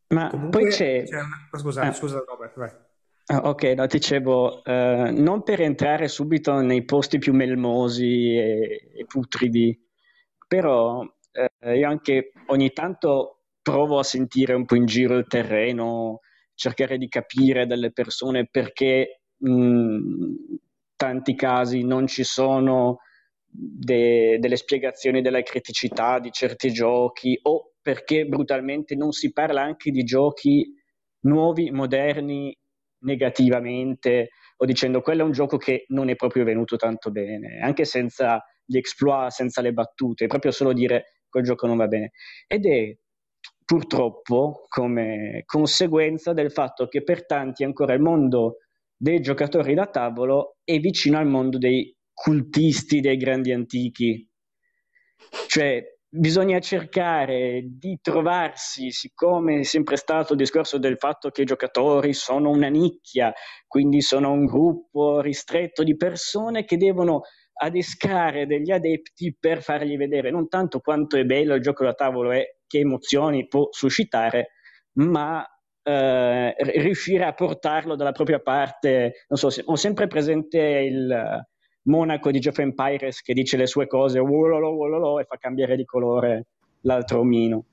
Ma Comunque, poi c'è... c'è una... Scusa, ah. scusa Robert, vai. Ah, ok, no, dicevo, eh, non per entrare subito nei posti più melmosi e, e putridi, però eh, io anche ogni tanto provo a sentire un po' in giro il terreno, cercare di capire dalle persone perché in tanti casi non ci sono de- delle spiegazioni della criticità di certi giochi o perché brutalmente non si parla anche di giochi nuovi, moderni, negativamente o dicendo quello è un gioco che non è proprio venuto tanto bene, anche senza gli exploit, senza le battute, proprio solo dire quel gioco non va bene. Ed è purtroppo come conseguenza del fatto che per tanti ancora il mondo dei giocatori da tavolo è vicino al mondo dei cultisti dei grandi antichi. Cioè, bisogna cercare di trovarsi, siccome è sempre stato il discorso del fatto che i giocatori sono una nicchia, quindi sono un gruppo ristretto di persone che devono adescare degli adepti per fargli vedere non tanto quanto è bello il gioco da tavolo e che emozioni può suscitare, ma eh, riuscire a portarlo dalla propria parte. Non so, ho sempre presente il monaco di Geoff Empires che dice le sue cose wololo, wololo, e fa cambiare di colore l'altro omino.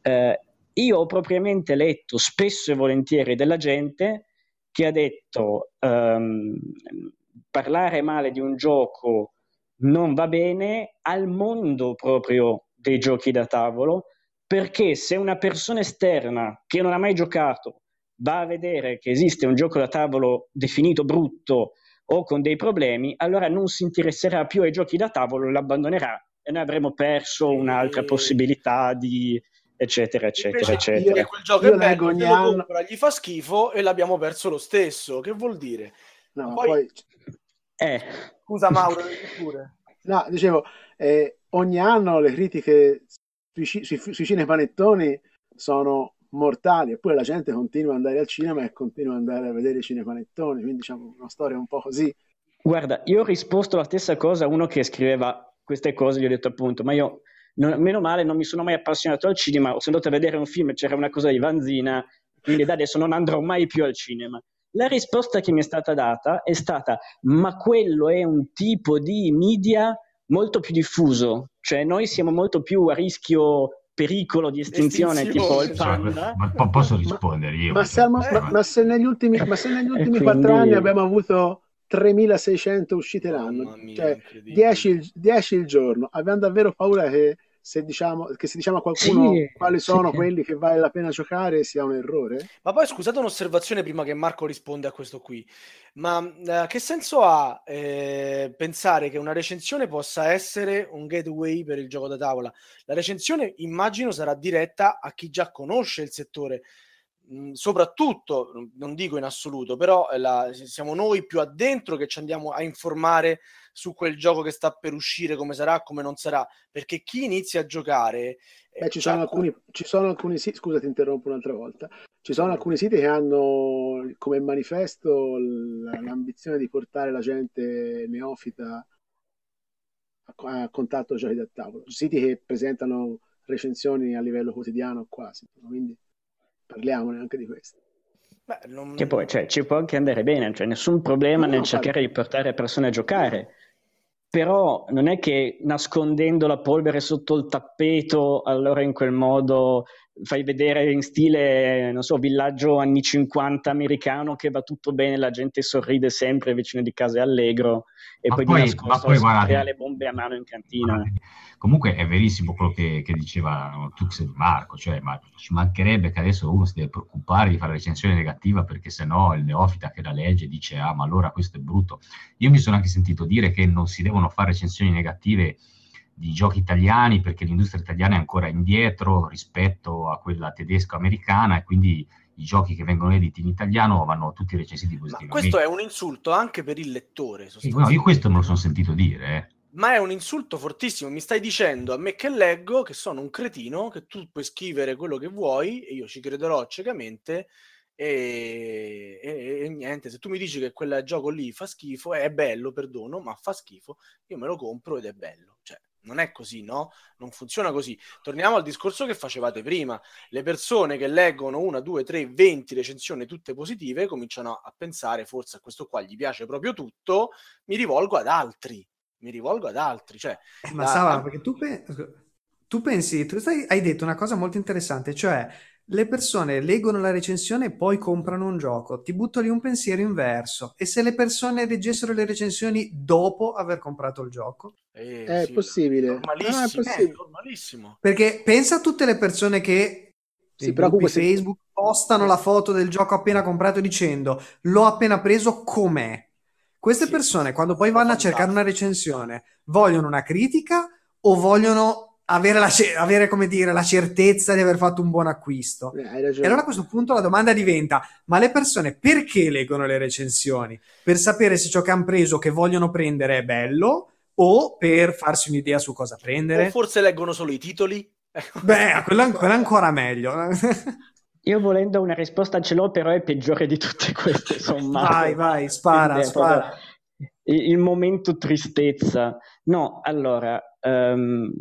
Eh, io ho propriamente letto spesso e volentieri della gente che ha detto um, parlare male di un gioco non va bene al mondo proprio dei giochi da tavolo, perché se una persona esterna che non ha mai giocato va a vedere che esiste un gioco da tavolo definito brutto o con dei problemi, allora non si interesserà più ai giochi da tavolo, l'abbandonerà e noi avremo perso un'altra possibilità di eccetera eccetera Invece eccetera. Io, quel gioco è bello, ogni anno... compra, gli fa schifo e l'abbiamo perso lo stesso, che vuol dire? No, poi... poi... Eh. Scusa Mauro, pure. No, dicevo, eh, ogni anno le critiche sui, sui, sui cinepanettoni sono mortali, eppure la gente continua ad andare al cinema e continua ad andare a vedere i cinepanettoni, quindi diciamo una storia un po' così. Guarda, io ho risposto la stessa cosa a uno che scriveva queste cose, gli ho detto appunto, ma io non, meno male non mi sono mai appassionato al cinema, sono andato a vedere un film c'era una cosa di Vanzina, quindi da adesso non andrò mai più al cinema. La risposta che mi è stata data è stata, ma quello è un tipo di media molto più diffuso, cioè noi siamo molto più a rischio pericolo di estinzione, tipo il panda. Ma posso rispondere io? Ma, siamo, ma, ma, se negli ultimi, ma se negli ultimi quindi... anni abbiamo avuto 3600 uscite l'anno, mia, cioè 10 10 il giorno, abbiamo davvero paura che se diciamo, che se diciamo a qualcuno sì, quali sono sì. quelli che vale la pena giocare sia un errore? Ma poi scusate un'osservazione prima che Marco risponde a questo qui, ma eh, che senso ha eh, pensare che una recensione possa essere un gateway per il gioco da tavola? La recensione immagino sarà diretta a chi già conosce il settore, mh, soprattutto, non dico in assoluto, però eh, la, siamo noi più addentro che ci andiamo a informare su quel gioco che sta per uscire, come sarà, come non sarà, perché chi inizia a giocare... Eh, Beh, ci, sono alcuni, ci sono alcuni siti, scusa ti interrompo un'altra volta, ci sono alcuni siti che hanno come manifesto l'ambizione di portare la gente neofita a, a contatto giochi da tavolo, siti che presentano recensioni a livello quotidiano quasi, quindi parliamone anche di questo. Beh, non... Che poi cioè, ci può anche andare bene, cioè nessun problema no, nel cercare di portare persone a giocare però non è che nascondendo la polvere sotto il tappeto, allora in quel modo fai vedere in stile, non so, villaggio anni 50 americano che va tutto bene, la gente sorride sempre vicino di casa è allegro e ma poi, poi di nascosto poi, guardate, le bombe a mano in cantina. Guardate. Comunque è verissimo quello che, che diceva Tux e Marco, cioè ma ci mancherebbe che adesso uno si deve preoccupare di fare recensione negativa perché sennò il neofita che la legge dice ah ma allora questo è brutto. Io mi sono anche sentito dire che non si devono fare recensioni negative di giochi italiani perché l'industria italiana è ancora indietro rispetto a quella tedesco-americana e quindi i giochi che vengono editi in italiano vanno tutti recensiti positivamente. Ma questo è un insulto anche per il lettore. No, io questo me lo sono sentito dire. Eh. ma è un insulto fortissimo. Mi stai dicendo a me che leggo che sono un cretino, che tu puoi scrivere quello che vuoi e io ci crederò ciecamente. E, e, e niente, se tu mi dici che quel gioco lì fa schifo, è bello, perdono, ma fa schifo, io me lo compro ed è bello. Non è così, no? Non funziona così. Torniamo al discorso che facevate prima. Le persone che leggono una, due, tre, venti recensioni tutte positive cominciano a pensare forse a questo qua gli piace proprio tutto, mi rivolgo ad altri mi rivolgo ad altri. Cioè, eh, ma la... Sava, perché tu, pe- tu pensi, tu stai, hai detto una cosa molto interessante, cioè le persone leggono la recensione e poi comprano un gioco. Ti butto lì un pensiero inverso. E se le persone leggessero le recensioni dopo aver comprato il gioco? Eh, è sì, possibile. Normalissimo, no, è possibile. Eh, normalissimo. Perché pensa a tutte le persone che sì, però comunque Facebook postano la foto del gioco appena comprato dicendo l'ho appena preso com'è. Queste sì, persone, quando poi vanno a cercare una recensione, vogliono una critica o vogliono avere, la, avere come dire, la certezza di aver fatto un buon acquisto? Eh, e allora a questo punto la domanda diventa: ma le persone perché leggono le recensioni? Per sapere se ciò che hanno preso, che vogliono prendere, è bello o per farsi un'idea su cosa prendere? O forse leggono solo i titoli? Beh, quello, quello è ancora meglio. Io volendo una risposta ce l'ho, però è peggiore di tutte queste sommate. Vai, vai, spara, Quindi, spara. Il, il, momento tristezza. No, allora, um,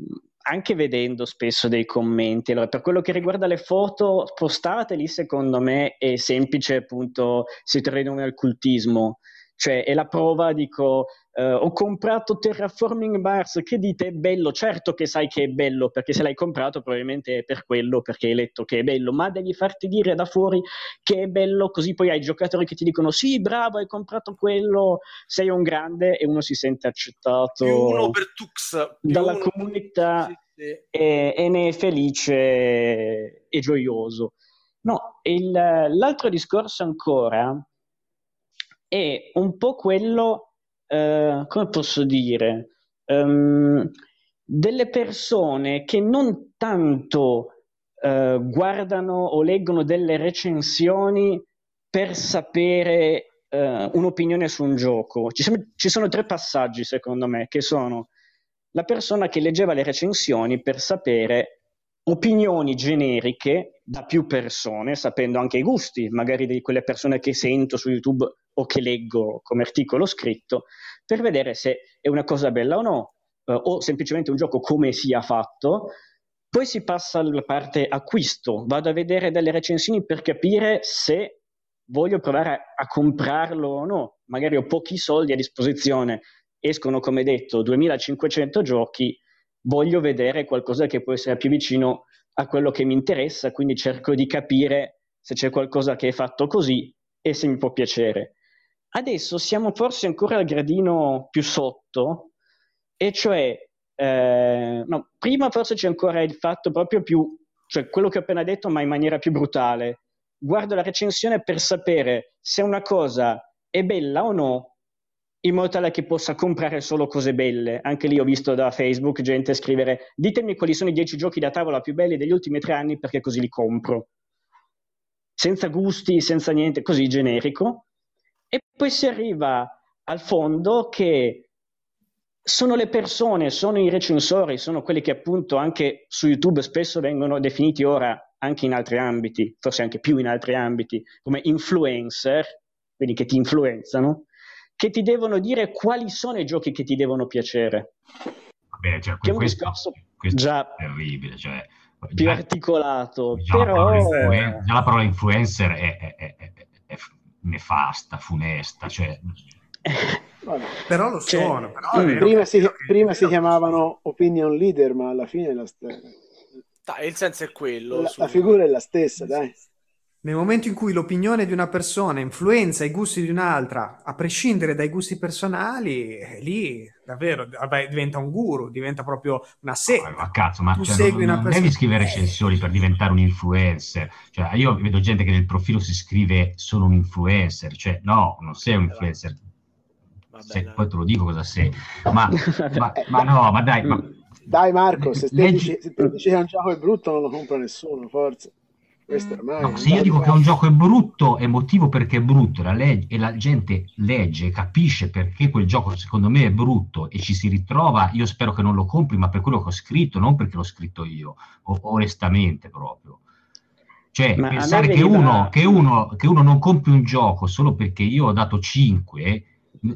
anche vedendo spesso dei commenti, allora, per quello che riguarda le foto postate lì, secondo me è semplice, appunto, si traduce nel cultismo. Cioè, è la prova, dico, Uh, ho comprato Terraforming Mars, che dite è bello? Certo che sai che è bello, perché se l'hai comprato probabilmente è per quello, perché hai letto che è bello, ma devi farti dire da fuori che è bello, così poi hai giocatori che ti dicono sì, bravo, hai comprato quello, sei un grande e uno si sente accettato tux, dalla comunità sì, sì. E, e, ne è felice e gioioso. No, il, l'altro discorso ancora è un po' quello eh, come posso dire, um, delle persone che non tanto uh, guardano o leggono delle recensioni per sapere uh, un'opinione su un gioco. Ci sono, ci sono tre passaggi, secondo me, che sono la persona che leggeva le recensioni per sapere opinioni generiche da più persone, sapendo anche i gusti, magari di quelle persone che sento su YouTube o che leggo come articolo scritto, per vedere se è una cosa bella o no, eh, o semplicemente un gioco come sia fatto. Poi si passa alla parte acquisto, vado a vedere delle recensioni per capire se voglio provare a, a comprarlo o no. Magari ho pochi soldi a disposizione, escono come detto 2500 giochi, voglio vedere qualcosa che può essere più vicino a quello che mi interessa, quindi cerco di capire se c'è qualcosa che è fatto così e se mi può piacere. Adesso siamo forse ancora al gradino più sotto, e cioè, eh, no, prima forse c'è ancora il fatto proprio più, cioè quello che ho appena detto, ma in maniera più brutale. Guardo la recensione per sapere se una cosa è bella o no, in modo tale che possa comprare solo cose belle. Anche lì ho visto da Facebook gente scrivere ditemi quali sono i 10 giochi da tavola più belli degli ultimi tre anni perché così li compro. Senza gusti, senza niente, così generico. E poi si arriva al fondo che sono le persone, sono i recensori, sono quelli che appunto anche su YouTube spesso vengono definiti ora anche in altri ambiti, forse anche più in altri ambiti, come influencer, quindi che ti influenzano, che ti devono dire quali sono i giochi che ti devono piacere. Vabbè, cioè, che è un questo, discorso questo già terribile, cioè, più già, articolato, già però... La già la parola influencer è, è, è, è nefasta, funesta. Cioè... però lo cioè, sono. Però prima, si, prima si, chiamavano opinion leader, ma alla fine la stessa. Il senso è quello. La, su... la figura è la stessa, dai. Nel momento in cui l'opinione di una persona influenza i gusti di un'altra, a prescindere dai gusti personali, eh, lì davvero vabbè, diventa un guru, diventa proprio una setta. Oh, ma cazzo, ma cioè, non, non persona... devi scrivere recensioni per diventare un influencer. Cioè, io vedo gente che nel profilo si scrive sono un influencer, cioè no, non sei un influencer. Se, poi te lo dico cosa sei. Ma, ma, ma no, ma dai, ma... Dai Marco, se te, Leggi... dici, se te dici che un gioco è brutto non lo compra nessuno, forza. No, se io dico che un gioco è brutto, è motivo perché è brutto la leg- e la gente legge, capisce perché quel gioco secondo me è brutto e ci si ritrova, io spero che non lo compri, ma per quello che ho scritto, non perché l'ho scritto io, o- onestamente proprio. Cioè, Ma pensare che veniva- uno, che, uno, che uno non compri un gioco solo perché io ho dato 5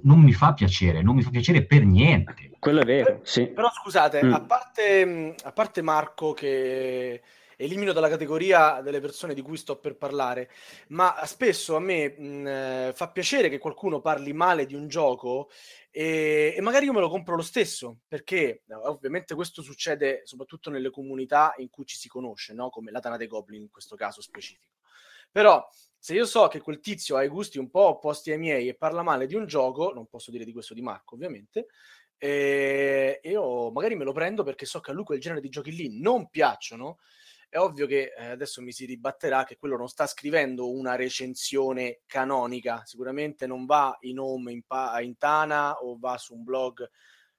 non mi fa piacere, non mi fa piacere per niente. Quello è vero, sì. Però scusate, Mm. a, parte, mh, a parte Marco che elimino dalla categoria delle persone di cui sto per parlare, ma spesso a me mh, eh, fa piacere che qualcuno parli male di un gioco e, e magari io me lo compro lo stesso, perché eh, ovviamente questo succede soprattutto nelle comunità in cui ci si conosce, no? come la Tana dei Goblin in questo caso specifico. Però se io so che quel tizio ha i gusti un po' opposti ai miei e parla male di un gioco, non posso dire di questo di Marco ovviamente, e io magari me lo prendo perché so che a lui quel genere di giochi lì non piacciono. È ovvio che eh, adesso mi si ribatterà che quello non sta scrivendo una recensione canonica, sicuramente non va in home in, pa- in Tana o va su un blog,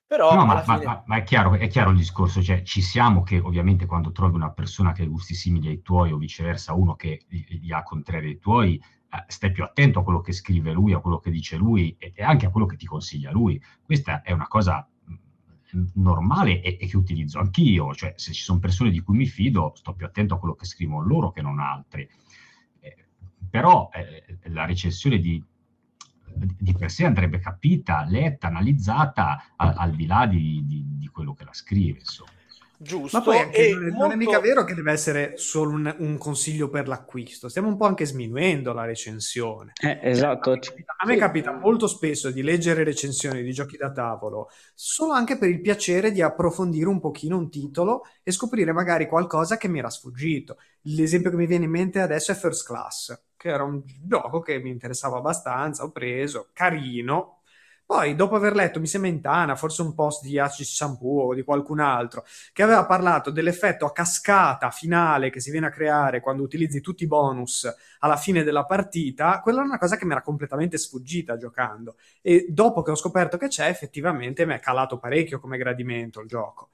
però No, ma, fine... ma- ma è, chiaro, è chiaro il discorso, cioè ci siamo che ovviamente quando trovi una persona che ha gusti simili ai tuoi o viceversa uno che li, li ha contrari ai tuoi, eh, stai più attento a quello che scrive lui, a quello che dice lui e, e anche a quello che ti consiglia lui. Questa è una cosa normale e, e che utilizzo anch'io, cioè se ci sono persone di cui mi fido, sto più attento a quello che scrivono loro che non altri. Eh, però eh, la recensione di, di per sé andrebbe capita, letta, analizzata a- al di là di, di- di quello che la scrive. Insomma. Giusto, Ma poi anche non, è, non è molto- mica vero che deve essere solo un, un consiglio per l'acquisto, stiamo un po' anche sminuendo la recensione. Eh, esatto. A me capita molto spesso di leggere recensioni di giochi da tavolo solo anche per il piacere di approfondire un pochino un titolo e scoprire magari qualcosa che mi era sfuggito. L'esempio che mi viene in mente adesso è First Class, che era un gioco che mi interessava abbastanza, ho preso, carino. Poi, dopo aver letto, mi sembra in Tana, forse un post di Acis Shampoo o di qualcun altro, che aveva parlato dell'effetto a cascata finale che si viene a creare quando utilizzi tutti i bonus alla fine della partita, quella era una cosa che mi era completamente sfuggita giocando. E dopo che ho scoperto che c'è, effettivamente mi è calato parecchio come gradimento il gioco.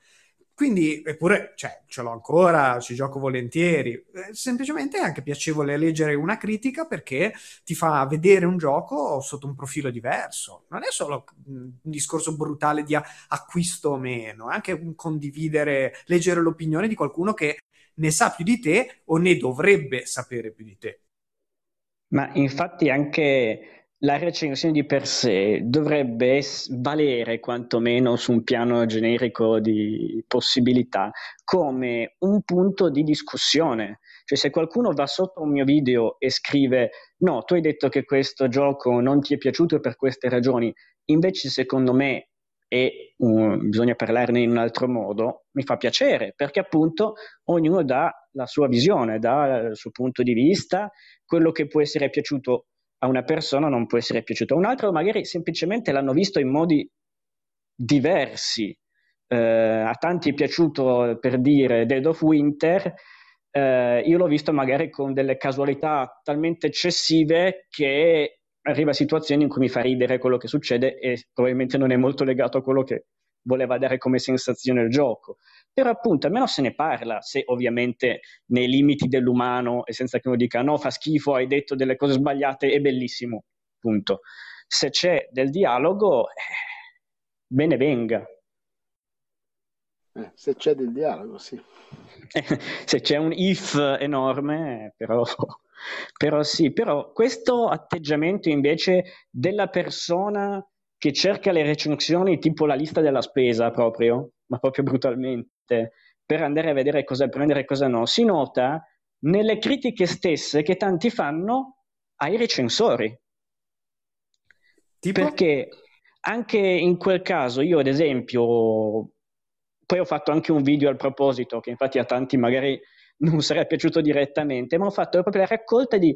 Quindi, eppure, cioè, ce l'ho ancora, ci gioco volentieri. Eh, semplicemente è anche piacevole leggere una critica perché ti fa vedere un gioco sotto un profilo diverso. Non è solo mh, un discorso brutale di acquisto o meno, è anche un condividere, leggere l'opinione di qualcuno che ne sa più di te o ne dovrebbe sapere più di te. Ma infatti anche la recensione di per sé dovrebbe valere quantomeno su un piano generico di possibilità come un punto di discussione. Cioè se qualcuno va sotto un mio video e scrive no, tu hai detto che questo gioco non ti è piaciuto per queste ragioni, invece secondo me e um, bisogna parlarne in un altro modo, mi fa piacere perché appunto ognuno dà la sua visione, dà il suo punto di vista, quello che può essere piaciuto a una persona non può essere piaciuto a un altro, magari semplicemente l'hanno visto in modi diversi. Eh, a tanti è piaciuto per dire Dead of Winter, eh, io l'ho visto magari con delle casualità talmente eccessive che arriva a situazioni in cui mi fa ridere quello che succede e probabilmente non è molto legato a quello che voleva dare come sensazione il gioco. Però appunto almeno se ne parla, se ovviamente nei limiti dell'umano e senza che uno dica no, fa schifo, hai detto delle cose sbagliate, è bellissimo, punto. Se c'è del dialogo, eh, bene venga. Eh, se c'è del dialogo, sì. se c'è un if enorme, però, però sì, però questo atteggiamento invece della persona che cerca le recensioni tipo la lista della spesa proprio, ma proprio brutalmente, per andare a vedere cosa prendere e cosa no, si nota nelle critiche stesse che tanti fanno ai recensori. Tipo? Perché anche in quel caso io ad esempio poi ho fatto anche un video al proposito, che infatti a tanti magari non sarebbe piaciuto direttamente, ma ho fatto proprio la raccolta di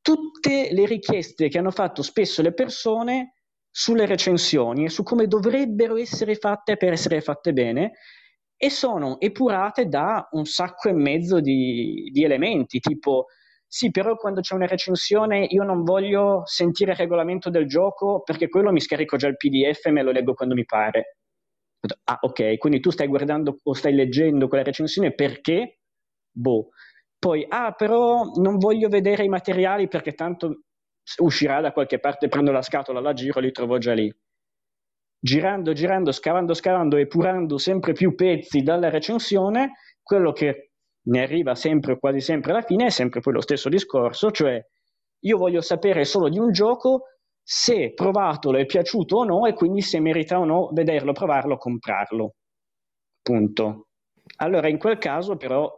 tutte le richieste che hanno fatto spesso le persone sulle recensioni e su come dovrebbero essere fatte per essere fatte bene e sono epurate da un sacco e mezzo di, di elementi, tipo sì, però quando c'è una recensione io non voglio sentire il regolamento del gioco perché quello mi scarico già il PDF e me lo leggo quando mi pare. Ah, ok, quindi tu stai guardando o stai leggendo quella recensione perché? Boh. Poi, ah, però non voglio vedere i materiali perché tanto uscirà da qualche parte, prendo la scatola, la giro, li trovo già lì. Girando, girando, scavando, scavando, epurando sempre più pezzi dalla recensione, quello che ne arriva sempre, quasi sempre alla fine, è sempre poi lo stesso discorso, cioè io voglio sapere solo di un gioco se provatolo è piaciuto o no e quindi se merita o no vederlo, provarlo, comprarlo. Punto. Allora, in quel caso però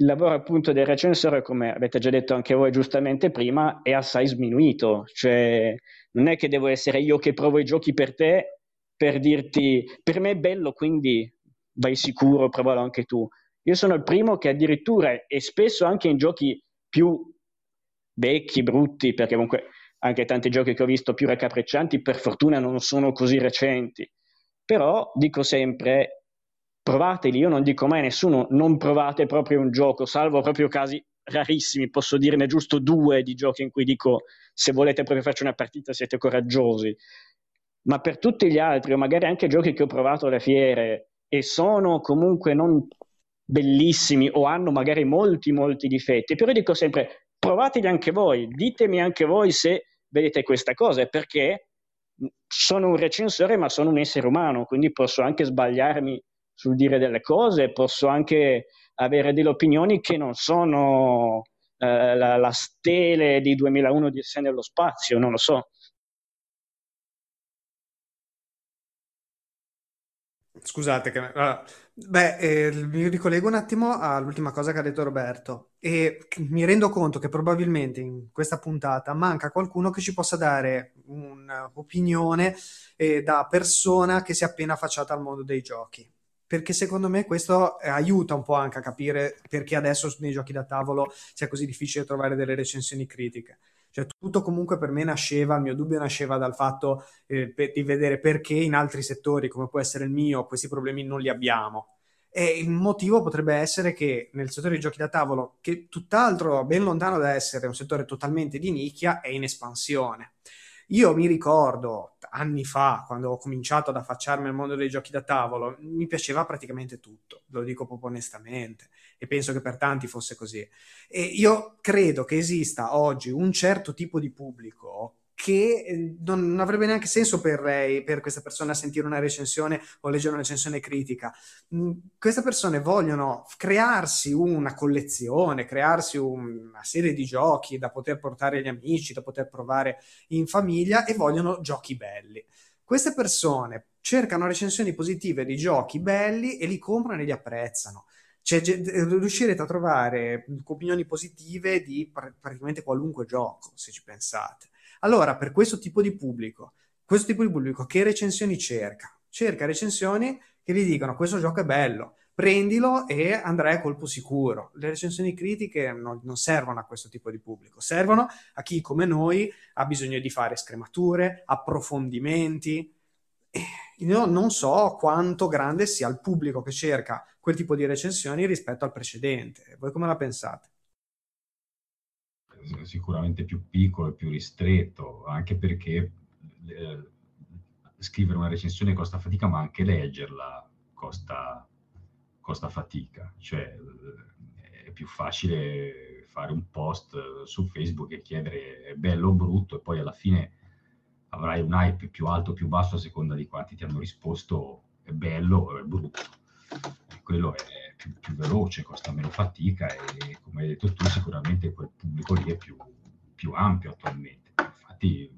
il lavoro appunto del recensore, come avete già detto anche voi giustamente prima, è assai sminuito, cioè non è che devo essere io che provo i giochi per te per dirti per me è bello, quindi vai sicuro, provalo anche tu. Io sono il primo che addirittura, e spesso anche in giochi più vecchi, brutti, perché comunque anche tanti giochi che ho visto più raccapriccianti, per fortuna non sono così recenti. Però dico sempre, provateli, io non dico mai a nessuno, non provate proprio un gioco, salvo proprio casi rarissimi, posso dirne giusto due di giochi in cui dico se volete proprio farci una partita siete coraggiosi. Ma per tutti gli altri, o magari anche giochi che ho provato alle fiere e sono comunque non bellissimi o hanno magari molti molti difetti, però dico sempre provateli anche voi, ditemi anche voi se vedete questa cosa, perché sono un recensore ma sono un essere umano, quindi posso anche sbagliarmi sul dire delle cose, posso anche avere delle opinioni che non sono eh, la, la, stele di 2001 di sé nello spazio, non lo so. Scusate, che, uh, beh, eh, mi ricollego un attimo all'ultima cosa che ha detto Roberto e mi rendo conto che probabilmente in questa puntata manca qualcuno che ci possa dare un'opinione eh, da persona che si è appena affacciata al mondo dei giochi. Perché secondo me questo aiuta un po' anche a capire perché adesso nei giochi da tavolo sia così difficile trovare delle recensioni critiche. Cioè, tutto comunque per me nasceva, il mio dubbio nasceva dal fatto eh, di vedere perché in altri settori, come può essere il mio, questi problemi non li abbiamo. E il motivo potrebbe essere che nel settore dei giochi da tavolo, che tutt'altro ben lontano da essere un settore totalmente di nicchia, è in espansione. Io mi ricordo anni fa, quando ho cominciato ad affacciarmi al mondo dei giochi da tavolo, mi piaceva praticamente tutto, lo dico proprio onestamente, e penso che per tanti fosse così. E io credo che esista oggi un certo tipo di pubblico che eh, non avrebbe neanche senso per, lei, per questa persona sentire una recensione o leggere una recensione critica. Mm, queste persone vogliono crearsi una collezione, crearsi una serie di giochi da poter portare agli amici, da poter provare in famiglia e vogliono giochi belli. Queste persone cercano recensioni positive di giochi belli e li comprano e li apprezzano. Cioè, riuscirete a trovare opinioni positive di praticamente qualunque gioco, se ci pensate. Allora, per questo tipo di pubblico, questo tipo di pubblico che recensioni cerca? Cerca recensioni che gli dicono questo gioco è bello, prendilo e andrai a colpo sicuro. Le recensioni critiche non, non, servono a questo tipo di pubblico, servono a chi come noi ha bisogno di fare scremature, approfondimenti. io non so quanto grande sia il pubblico che cerca quel tipo di recensioni rispetto al precedente. Voi come la pensate? Sicuramente più piccolo e più ristretto, anche perché eh, scrivere una recensione costa fatica, ma anche leggerla costa, costa fatica. Cioè, eh, è più facile fare un post su Facebook e chiedere è bello o brutto e poi alla fine avrai un hype più alto o più basso a seconda di quanti ti hanno risposto è bello o è brutto. Quello è più, più, veloce, costa meno fatica e come hai detto tu sicuramente quel pubblico lì è più, più ampio attualmente. Infatti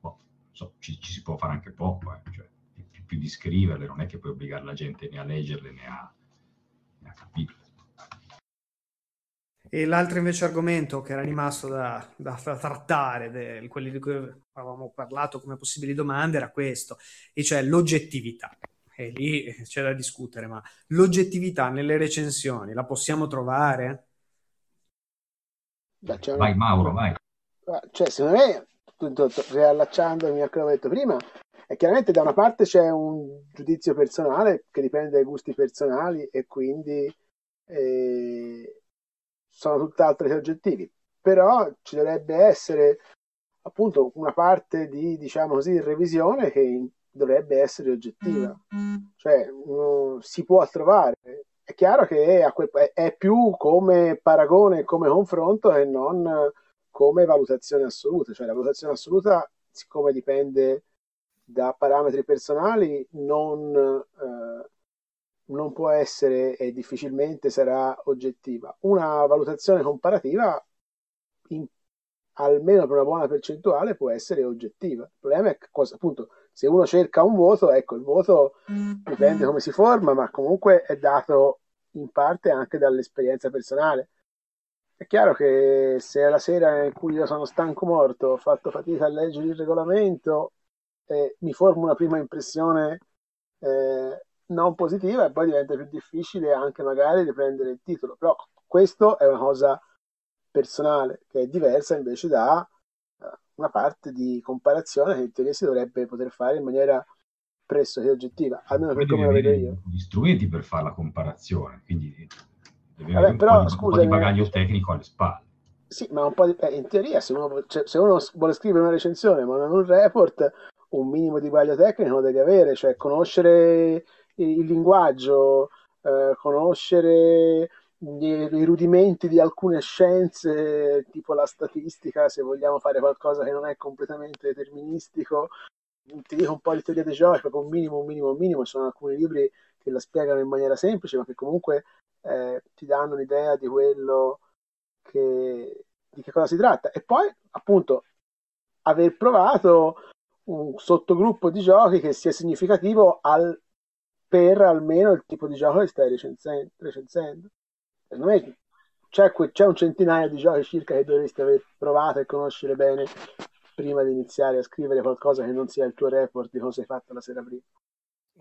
boh, so, ci, ci, si può fare anche poco, eh, cioè, più, più, di scriverle, non è che puoi obbligare la gente né a leggerle né a, né a capirle. E l'altro invece argomento che era rimasto da, da, da trattare, de, quelli di cui avevamo parlato come possibili domande, era questo, e cioè l'oggettività e lì c'è da discutere, ma l'oggettività nelle recensioni la possiamo trovare? Beh, una... Vai Mauro, vai. Cioè, secondo me, riallacciandomi a quello che ho detto prima, è chiaramente da una parte c'è un giudizio personale che dipende dai gusti personali e quindi eh, sono tutt'altro che oggettivi, però ci dovrebbe essere appunto una parte di, diciamo così, revisione che dovrebbe essere oggettiva, mm-hmm. cioè uno si può trovare, è chiaro che è, quel, è più come paragone, come confronto e non come valutazione assoluta, cioè la valutazione assoluta, siccome dipende da parametri personali, non, eh, non può essere e difficilmente sarà oggettiva. Una valutazione comparativa, in, almeno per una buona percentuale, può essere oggettiva. Il problema è che, cosa, appunto, se uno cerca un voto, ecco, il voto dipende come si forma, ma comunque è dato in parte anche dall'esperienza personale. È chiaro che se è la sera in cui io sono stanco morto, ho fatto fatica a leggere il regolamento e mi formo una prima impressione eh, non positiva e poi diventa più difficile anche magari riprendere il titolo. Però questo è una cosa personale che è diversa invece da una parte di comparazione che in teoria si dovrebbe poter fare in maniera pressoché oggettiva, almeno per come lo vedo io. Gli strumenti per fare la comparazione, quindi deve Vabbè, avere però, un, po di, scusa, un po' di bagaglio tecnico alle spalle. Sì, ma un po' di, eh, in teoria se uno, cioè, se uno vuole scrivere una recensione ma non un report, un minimo di bagaglio tecnico lo deve avere, cioè conoscere il linguaggio, eh, conoscere i rudimenti di alcune scienze, tipo la statistica, se vogliamo fare qualcosa che non è completamente deterministico. Ti dico un po' di teoria dei giochi, proprio un minimo, un minimo, un minimo. Ci sono alcuni libri che la spiegano in maniera semplice, ma che comunque eh, ti danno un'idea di quello che, di che cosa si tratta. E poi, appunto, aver provato un sottogruppo di giochi che sia significativo al, per almeno il tipo di gioco che stai recensendo. recensendo. Secondo me c'è, c'è, un centinaio di giochi circa che dovresti aver provato e conoscere bene prima di iniziare a scrivere qualcosa che non sia il tuo report di cosa hai fatto la sera prima.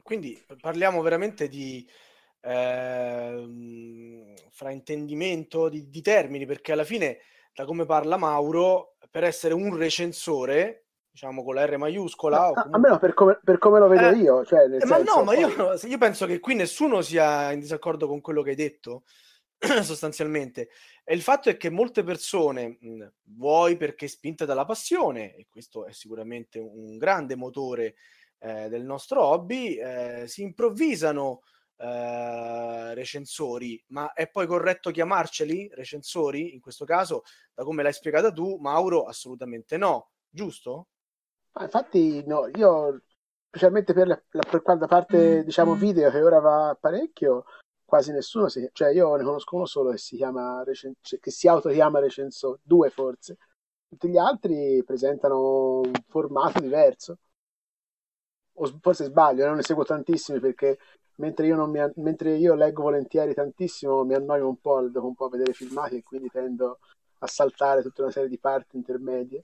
Quindi parliamo veramente di eh, fraintendimento di, di termini, perché alla fine, da come parla Mauro, per essere un recensore diciamo con la R maiuscola. No, comunque... Almeno per come, per come, lo vedo eh, io. Cioè, eh, ma no, ma io, io, penso che qui nessuno sia in disaccordo con quello che hai detto, sostanzialmente. E il fatto è che molte persone, mh, vuoi perché spinte dalla passione, e questo è sicuramente un grande motore eh, del nostro hobby, eh, si improvvisano eh, recensori, ma è poi corretto chiamarceli recensori? In questo caso, da come l'hai spiegata tu, Mauro, assolutamente no, giusto? Ah, infatti, no, io specialmente per, la, la, per quanta parte diciamo video che ora va parecchio, quasi nessuno si, cioè io ne conosco uno solo che si chiama recen- cioè, che si autochiama recensore, due forse. Tutti gli altri presentano un formato diverso. O forse sbaglio, non ne seguo tantissimi perché mentre io, mi, mentre io leggo volentieri tantissimo mi annoio un po' dopo un po' vedere filmati e quindi tendo a saltare tutta una serie di parti intermedie.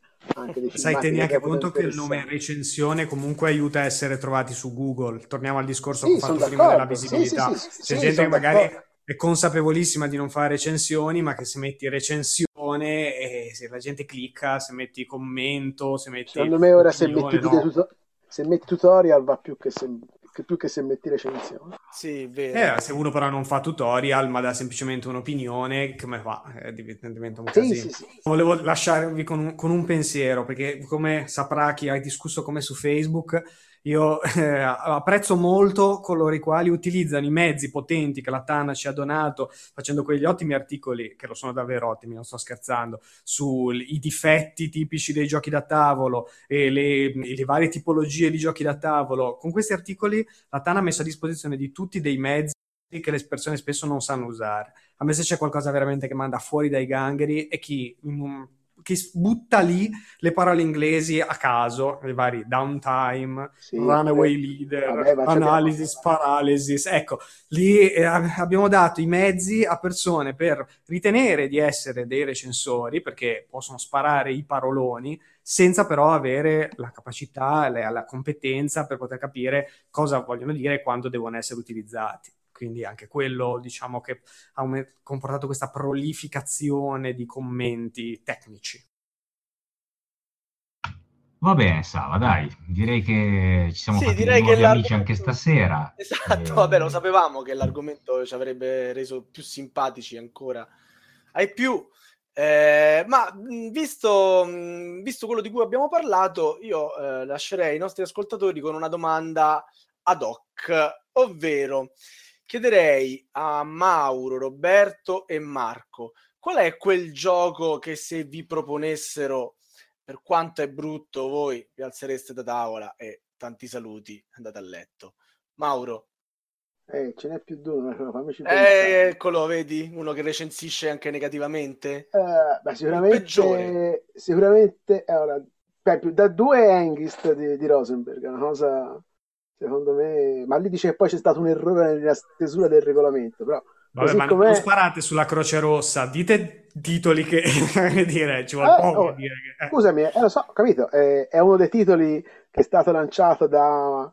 Sai, tieni anche conto che il nome recensione comunque aiuta a essere trovati su Google. Torniamo al discorso sì, che ho fatto prima della visibilità. Sì, sì, C'è gente che magari d'accordo. è consapevolissima di non fare recensioni, ma che se metti recensione e se la gente clicca, se metti commento, se metti... Secondo me ora se metti, no. tuto- se metti tutorial va più che se che più che se metti recensioni. Sì, vero. Eh, se uno però non fa tutorial, ma dà semplicemente un'opinione, come fa? Eh, diventa un casino. Sì, sì, sì. Volevo lasciarvi con un, con un pensiero, perché come saprà chi ha discusso come su Facebook, io eh, apprezzo molto coloro i quali utilizzano i mezzi potenti che la Tana ci ha donato, facendo quegli ottimi articoli, che lo sono davvero ottimi, non sto scherzando, sui difetti tipici dei giochi da tavolo e le, le, varie tipologie di giochi da tavolo. Con questi articoli la Tana ha messo a disposizione di tutti dei mezzi che le persone spesso non sanno usare. A me se c'è qualcosa veramente che manda fuori dai gangheri è chi in un che butta lì le parole inglesi a caso, i vari downtime, sì, runaway leader, vabbè, analysis, paralysis. Ecco, lì eh, abbiamo dato i mezzi a persone per ritenere di essere dei recensori, perché possono sparare i paroloni, senza però avere la capacità, la, la competenza per poter capire cosa vogliono dire e quando devono essere utilizzati quindi anche quello diciamo che ha comportato questa prolificazione di commenti tecnici. Va bene, Sava, dai, direi che ci siamo sì, fatti direi nuovi amici anche stasera. Esatto, e... vabbè, lo sapevamo che l'argomento ci avrebbe reso più simpatici ancora ai più. Eh, ma visto, visto, quello di cui abbiamo parlato, io eh, lascerei i nostri ascoltatori con una domanda ad hoc, ovvero chiederei a Mauro, Roberto e Marco qual è quel gioco che se vi proponessero, per quanto è brutto, voi vi alzereste da tavola e tanti saluti, andate a letto. Mauro. Eh, ce n'è più di uno, fammici eh, eccolo, vedi, uno che recensisce anche negativamente. Uh, beh, sicuramente, sicuramente allora, beh, da due è Engist di, di Rosenberg, una cosa secondo me, ma lì dice che poi c'è stato un errore nella stesura del regolamento, però Vabbè, ma non sparate sulla Croce Rossa, dite titoli che dire, ci vuole eh, poco oh, dire che... Scusami, eh, lo so, ho capito, eh, è uno dei titoli che è stato lanciato da,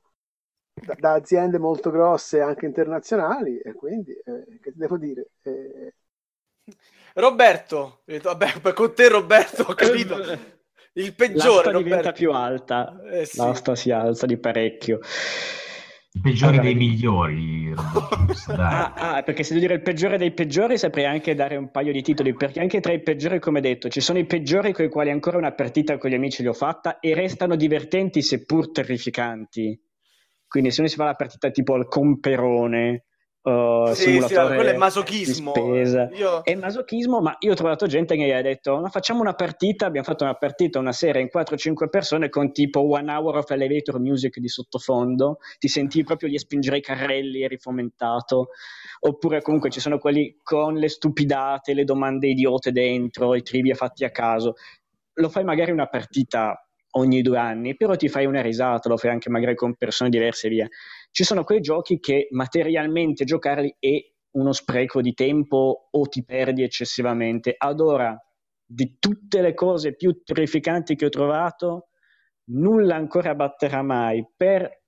da, da aziende molto grosse anche internazionali e quindi eh, che ti devo dire? Eh... Roberto, vabbè, con te Roberto ho capito. Il peggiore L'asta diventa più alta, eh, sì. l'asta si alza di parecchio. I peggiori allora, dei migliori. ah, ah, perché se devo dire il peggiore dei peggiori saprei anche dare un paio di titoli, perché anche tra i peggiori, come detto, ci sono i peggiori con i quali ancora una partita con gli amici li ho fatta e restano divertenti seppur terrificanti. Quindi se uno si fa la partita tipo al comperone, Uh, sì, sì, quello è masochismo. Io... È masochismo, ma io ho trovato gente che mi ha detto: Ma facciamo una partita. Abbiamo fatto una partita, una sera in 4-5 persone con tipo One Hour of Elevator Music di sottofondo. Ti sentivi proprio gli spingere i carrelli, eri fomentato. Oppure comunque ci sono quelli con le stupidate, le domande idiote dentro, i trivia fatti a caso. Lo fai magari una partita ogni due anni, però ti fai una risata, lo fai anche magari con persone diverse e via. Ci sono quei giochi che materialmente giocarli è uno spreco di tempo o ti perdi eccessivamente. Ad ora, di tutte le cose più terrificanti che ho trovato, nulla ancora batterà mai per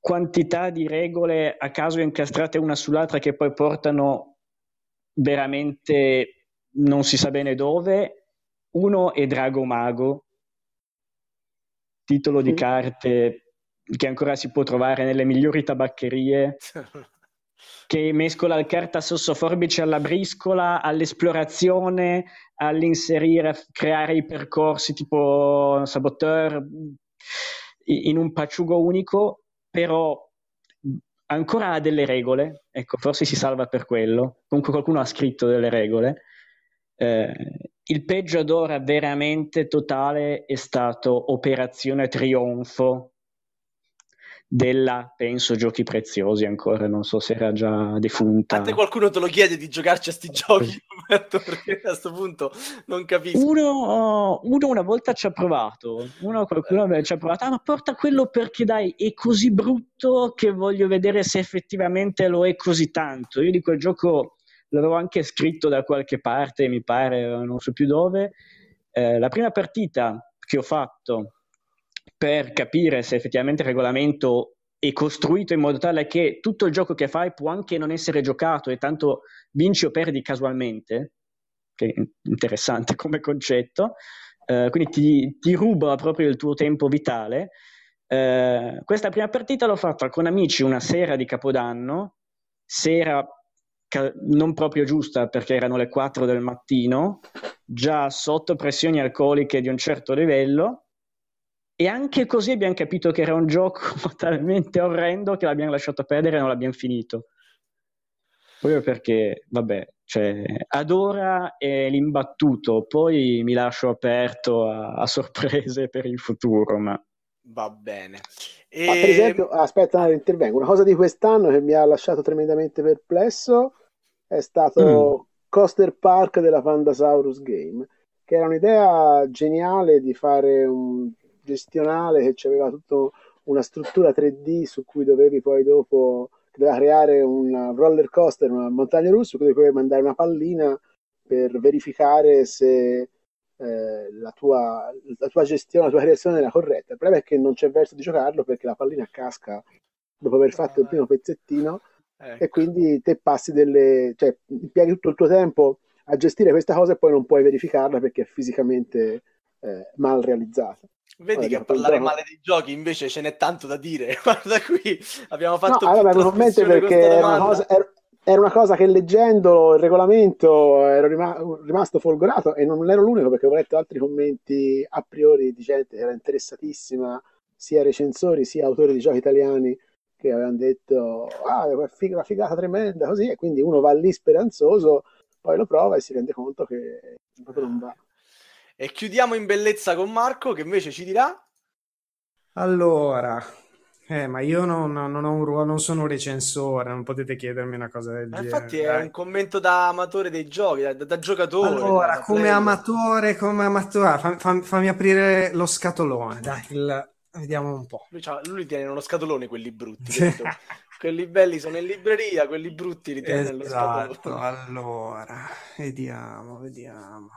quantità di regole a caso incastrate una sull'altra che poi portano veramente non si sa bene dove. Uno è Drago Mago, titolo di carte che ancora si può trovare nelle migliori tabaccherie, che mescola il carta sossoforbice alla briscola, all'esplorazione, all'inserire, creare i percorsi tipo saboteur in un pacciugo unico, però ancora ha delle regole, ecco, forse si salva per quello, comunque qualcuno ha scritto delle regole. Eh, il peggio ad ora veramente totale è stato Operazione Trionfo della, penso, Giochi Preziosi ancora, non so se era già defunta. A te qualcuno te lo chiede di giocarci a sti giochi, perché a questo punto non capisco. Uno, uno una volta ci ha provato, uno qualcuno eh. ci ha provato, ah, ma porta quello perché dai, è così brutto che voglio vedere se effettivamente lo è così tanto. Io di quel gioco l'avevo anche scritto da qualche parte, mi pare, non so più dove. Eh, la prima partita che ho fatto per capire se effettivamente il regolamento è costruito in modo tale che tutto il gioco che fai può anche non essere giocato e tanto vinci o perdi casualmente, che è interessante come concetto, eh, quindi ti, ti, ruba proprio il tuo tempo vitale. Eh, questa prima partita l'ho fatta con amici una sera di Capodanno, sera non proprio giusta perché erano le 4 del mattino, già sotto pressioni alcoliche di un certo livello e anche così abbiamo capito che era un gioco talmente orrendo che l'abbiamo lasciato perdere e non l'abbiamo finito. Proprio perché, vabbè, cioè, ad ora è l'imbattuto, poi mi lascio aperto a, a sorprese per il futuro, ma... Va bene. E... Per esempio, aspetta, intervengo. Una cosa di quest'anno che mi ha lasciato tremendamente perplesso è stato mm. Coaster Park della Pandasaurus Game, che era un'idea geniale di fare un gestionale che aveva tutta una struttura 3D su cui dovevi poi dopo doveva creare un roller coaster, una montagna russa, cui dovevi mandare una pallina per verificare se eh, la, tua, la, tua, gestione, la tua creazione era corretta. Il problema è che non c'è verso di giocarlo perché la pallina casca dopo aver fatto il primo pezzettino ecco. e quindi te passi delle, cioè impieghi tutto il tuo tempo a gestire questa cosa e poi non puoi verificarla perché è fisicamente eh, mal realizzata. Vedi che a parlare male dei giochi invece ce n'è tanto da dire. Guarda qui, abbiamo fatto... No, allora, probabilmente perché era una, cosa, era una, cosa, che leggendo il regolamento ero rimasto folgorato e non ero l'unico perché ho letto altri commenti a priori di gente che era interessatissima, sia recensori sia autori di giochi italiani che avevano detto ah, è una figata tremenda così e quindi uno va lì speranzoso, poi lo prova e si rende conto che proprio non va. E chiudiamo in bellezza con Marco che invece ci dirà allora, eh, ma io non, non, ho un ruolo, non sono un recensore, non potete chiedermi una cosa del ma genere. Infatti è un commento da amatore dei giochi, da, da giocatore. Allora, da come player. amatore, come amatore, fam, fam, fammi aprire lo scatolone, dai, il... vediamo un po'. Lui, lui li tiene nello scatolone quelli brutti, quelli belli sono in libreria, quelli brutti li tiene esatto, nello scatolone. allora, vediamo, vediamo.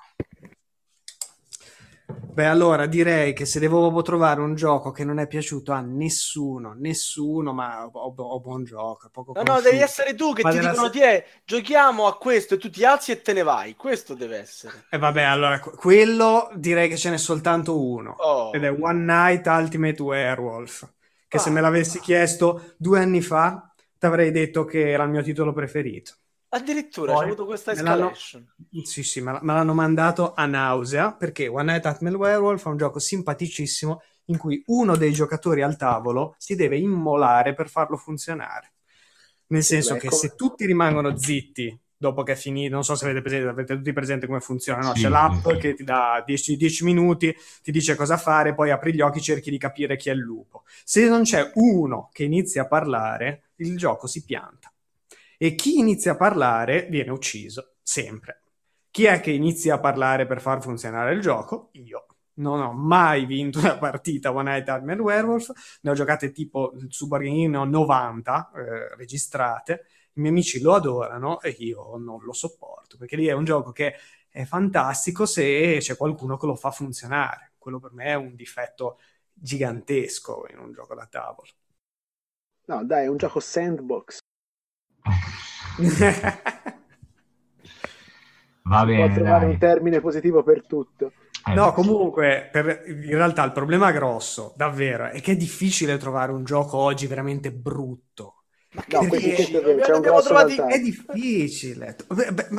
Beh, allora direi che se devo proprio trovare un gioco che non è piaciuto a nessuno, nessuno, ma ho, ho buon gioco. Poco no, no, devi essere tu che ma ti dicono: se... è, giochiamo a questo e tu ti alzi e te ne vai. Questo deve essere. E eh, vabbè, allora quello direi che ce n'è soltanto uno oh. ed è One Night Ultimate Werewolf. Che ah. se me l'avessi chiesto due anni fa, ti avrei detto che era il mio titolo preferito. Addirittura Poi, c'è avuto questa escalation. Sì, sì, me, me l'hanno mandato a nausea perché One Night at Mel Werewolf è un gioco simpaticissimo in cui uno dei giocatori al tavolo si deve immolare per farlo funzionare. Nel senso Beh, che come... se tutti rimangono zitti dopo che è finito, non so se avete, presente, avete tutti presente come funziona, no? Sì, c'è l'app sì. che ti dà 10, 10, minuti, ti dice cosa fare, poi apri gli occhi, cerchi di capire chi è il lupo. Se non c'è uno che inizia a parlare, il gioco si pianta e chi inizia a parlare viene ucciso, sempre. Chi è che inizia a parlare per far funzionare il gioco? Io. Non ho mai vinto una partita One Night Armed Werewolf, ne ho giocate tipo su Bargainino 90 eh, registrate, i miei amici lo adorano e io non lo sopporto, perché lì è un gioco che è fantastico se c'è qualcuno che lo fa funzionare. Quello per me è un difetto gigantesco in un gioco da tavolo. No, dai, è un gioco sandbox. Va bene. Può trovare dai. un termine positivo per tutto. Eh, no, comunque, per, in realtà il problema grosso, davvero, è che è difficile trovare un gioco oggi veramente brutto. Ma no, c'è. È difficile.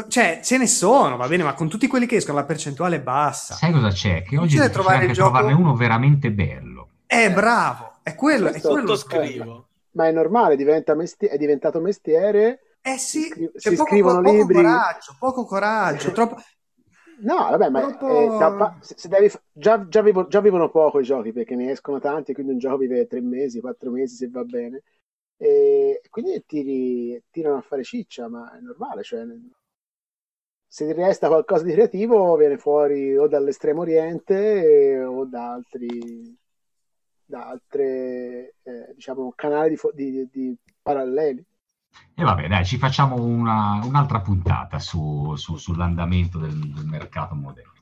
Cioè, ce ne sono, va bene, ma con tutti quelli che escono la percentuale è bassa. Sai cosa c'è? Che oggi è trovare anche gioco... trovarne uno veramente bello. È bravo, è quello, è quello scrivo. Ma è normale, diventa mesti- è diventato mestiere eh sì, si, si poco, scrivono poco libri. Coraggio, poco coraggio, troppo... No, vabbè, ma troppo... eh, da, se devi, già, già, vivo, già, vivono poco i giochi perché ne escono tanti, quindi un gioco vive tre mesi, quattro mesi se va bene. E quindi tiri, tirano a fare ciccia, ma è normale. Cioè, se resta qualcosa di creativo, viene fuori o dall'estremo oriente o da altri da altre eh, diciamo canali di, di, di paralleli. E vabbè, dai, ci facciamo una, un'altra puntata su, su, sull'andamento del, del, mercato moderno.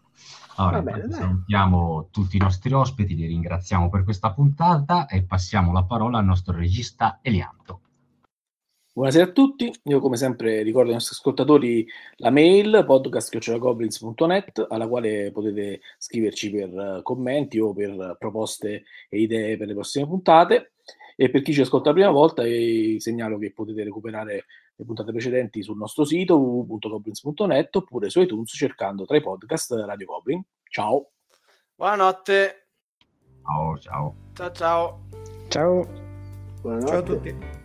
Allora, bene, salutiamo tutti i nostri ospiti, li ringraziamo per questa puntata e passiamo la parola al nostro regista Elianto. Buonasera a tutti, io come sempre ricordo ai nostri ascoltatori la mail podcast.goblins.net alla quale potete scriverci per commenti o per proposte e idee per le prossime puntate. E per chi ci ascolta la prima volta, vi segnalo che potete recuperare le puntate precedenti sul nostro sito www.goblins.net oppure su iTunes cercando tra i podcast Radio Goblin. Ciao. Buonanotte. Ciao, ciao. Ciao, ciao. Ciao. Buonanotte. Ciao a tutti.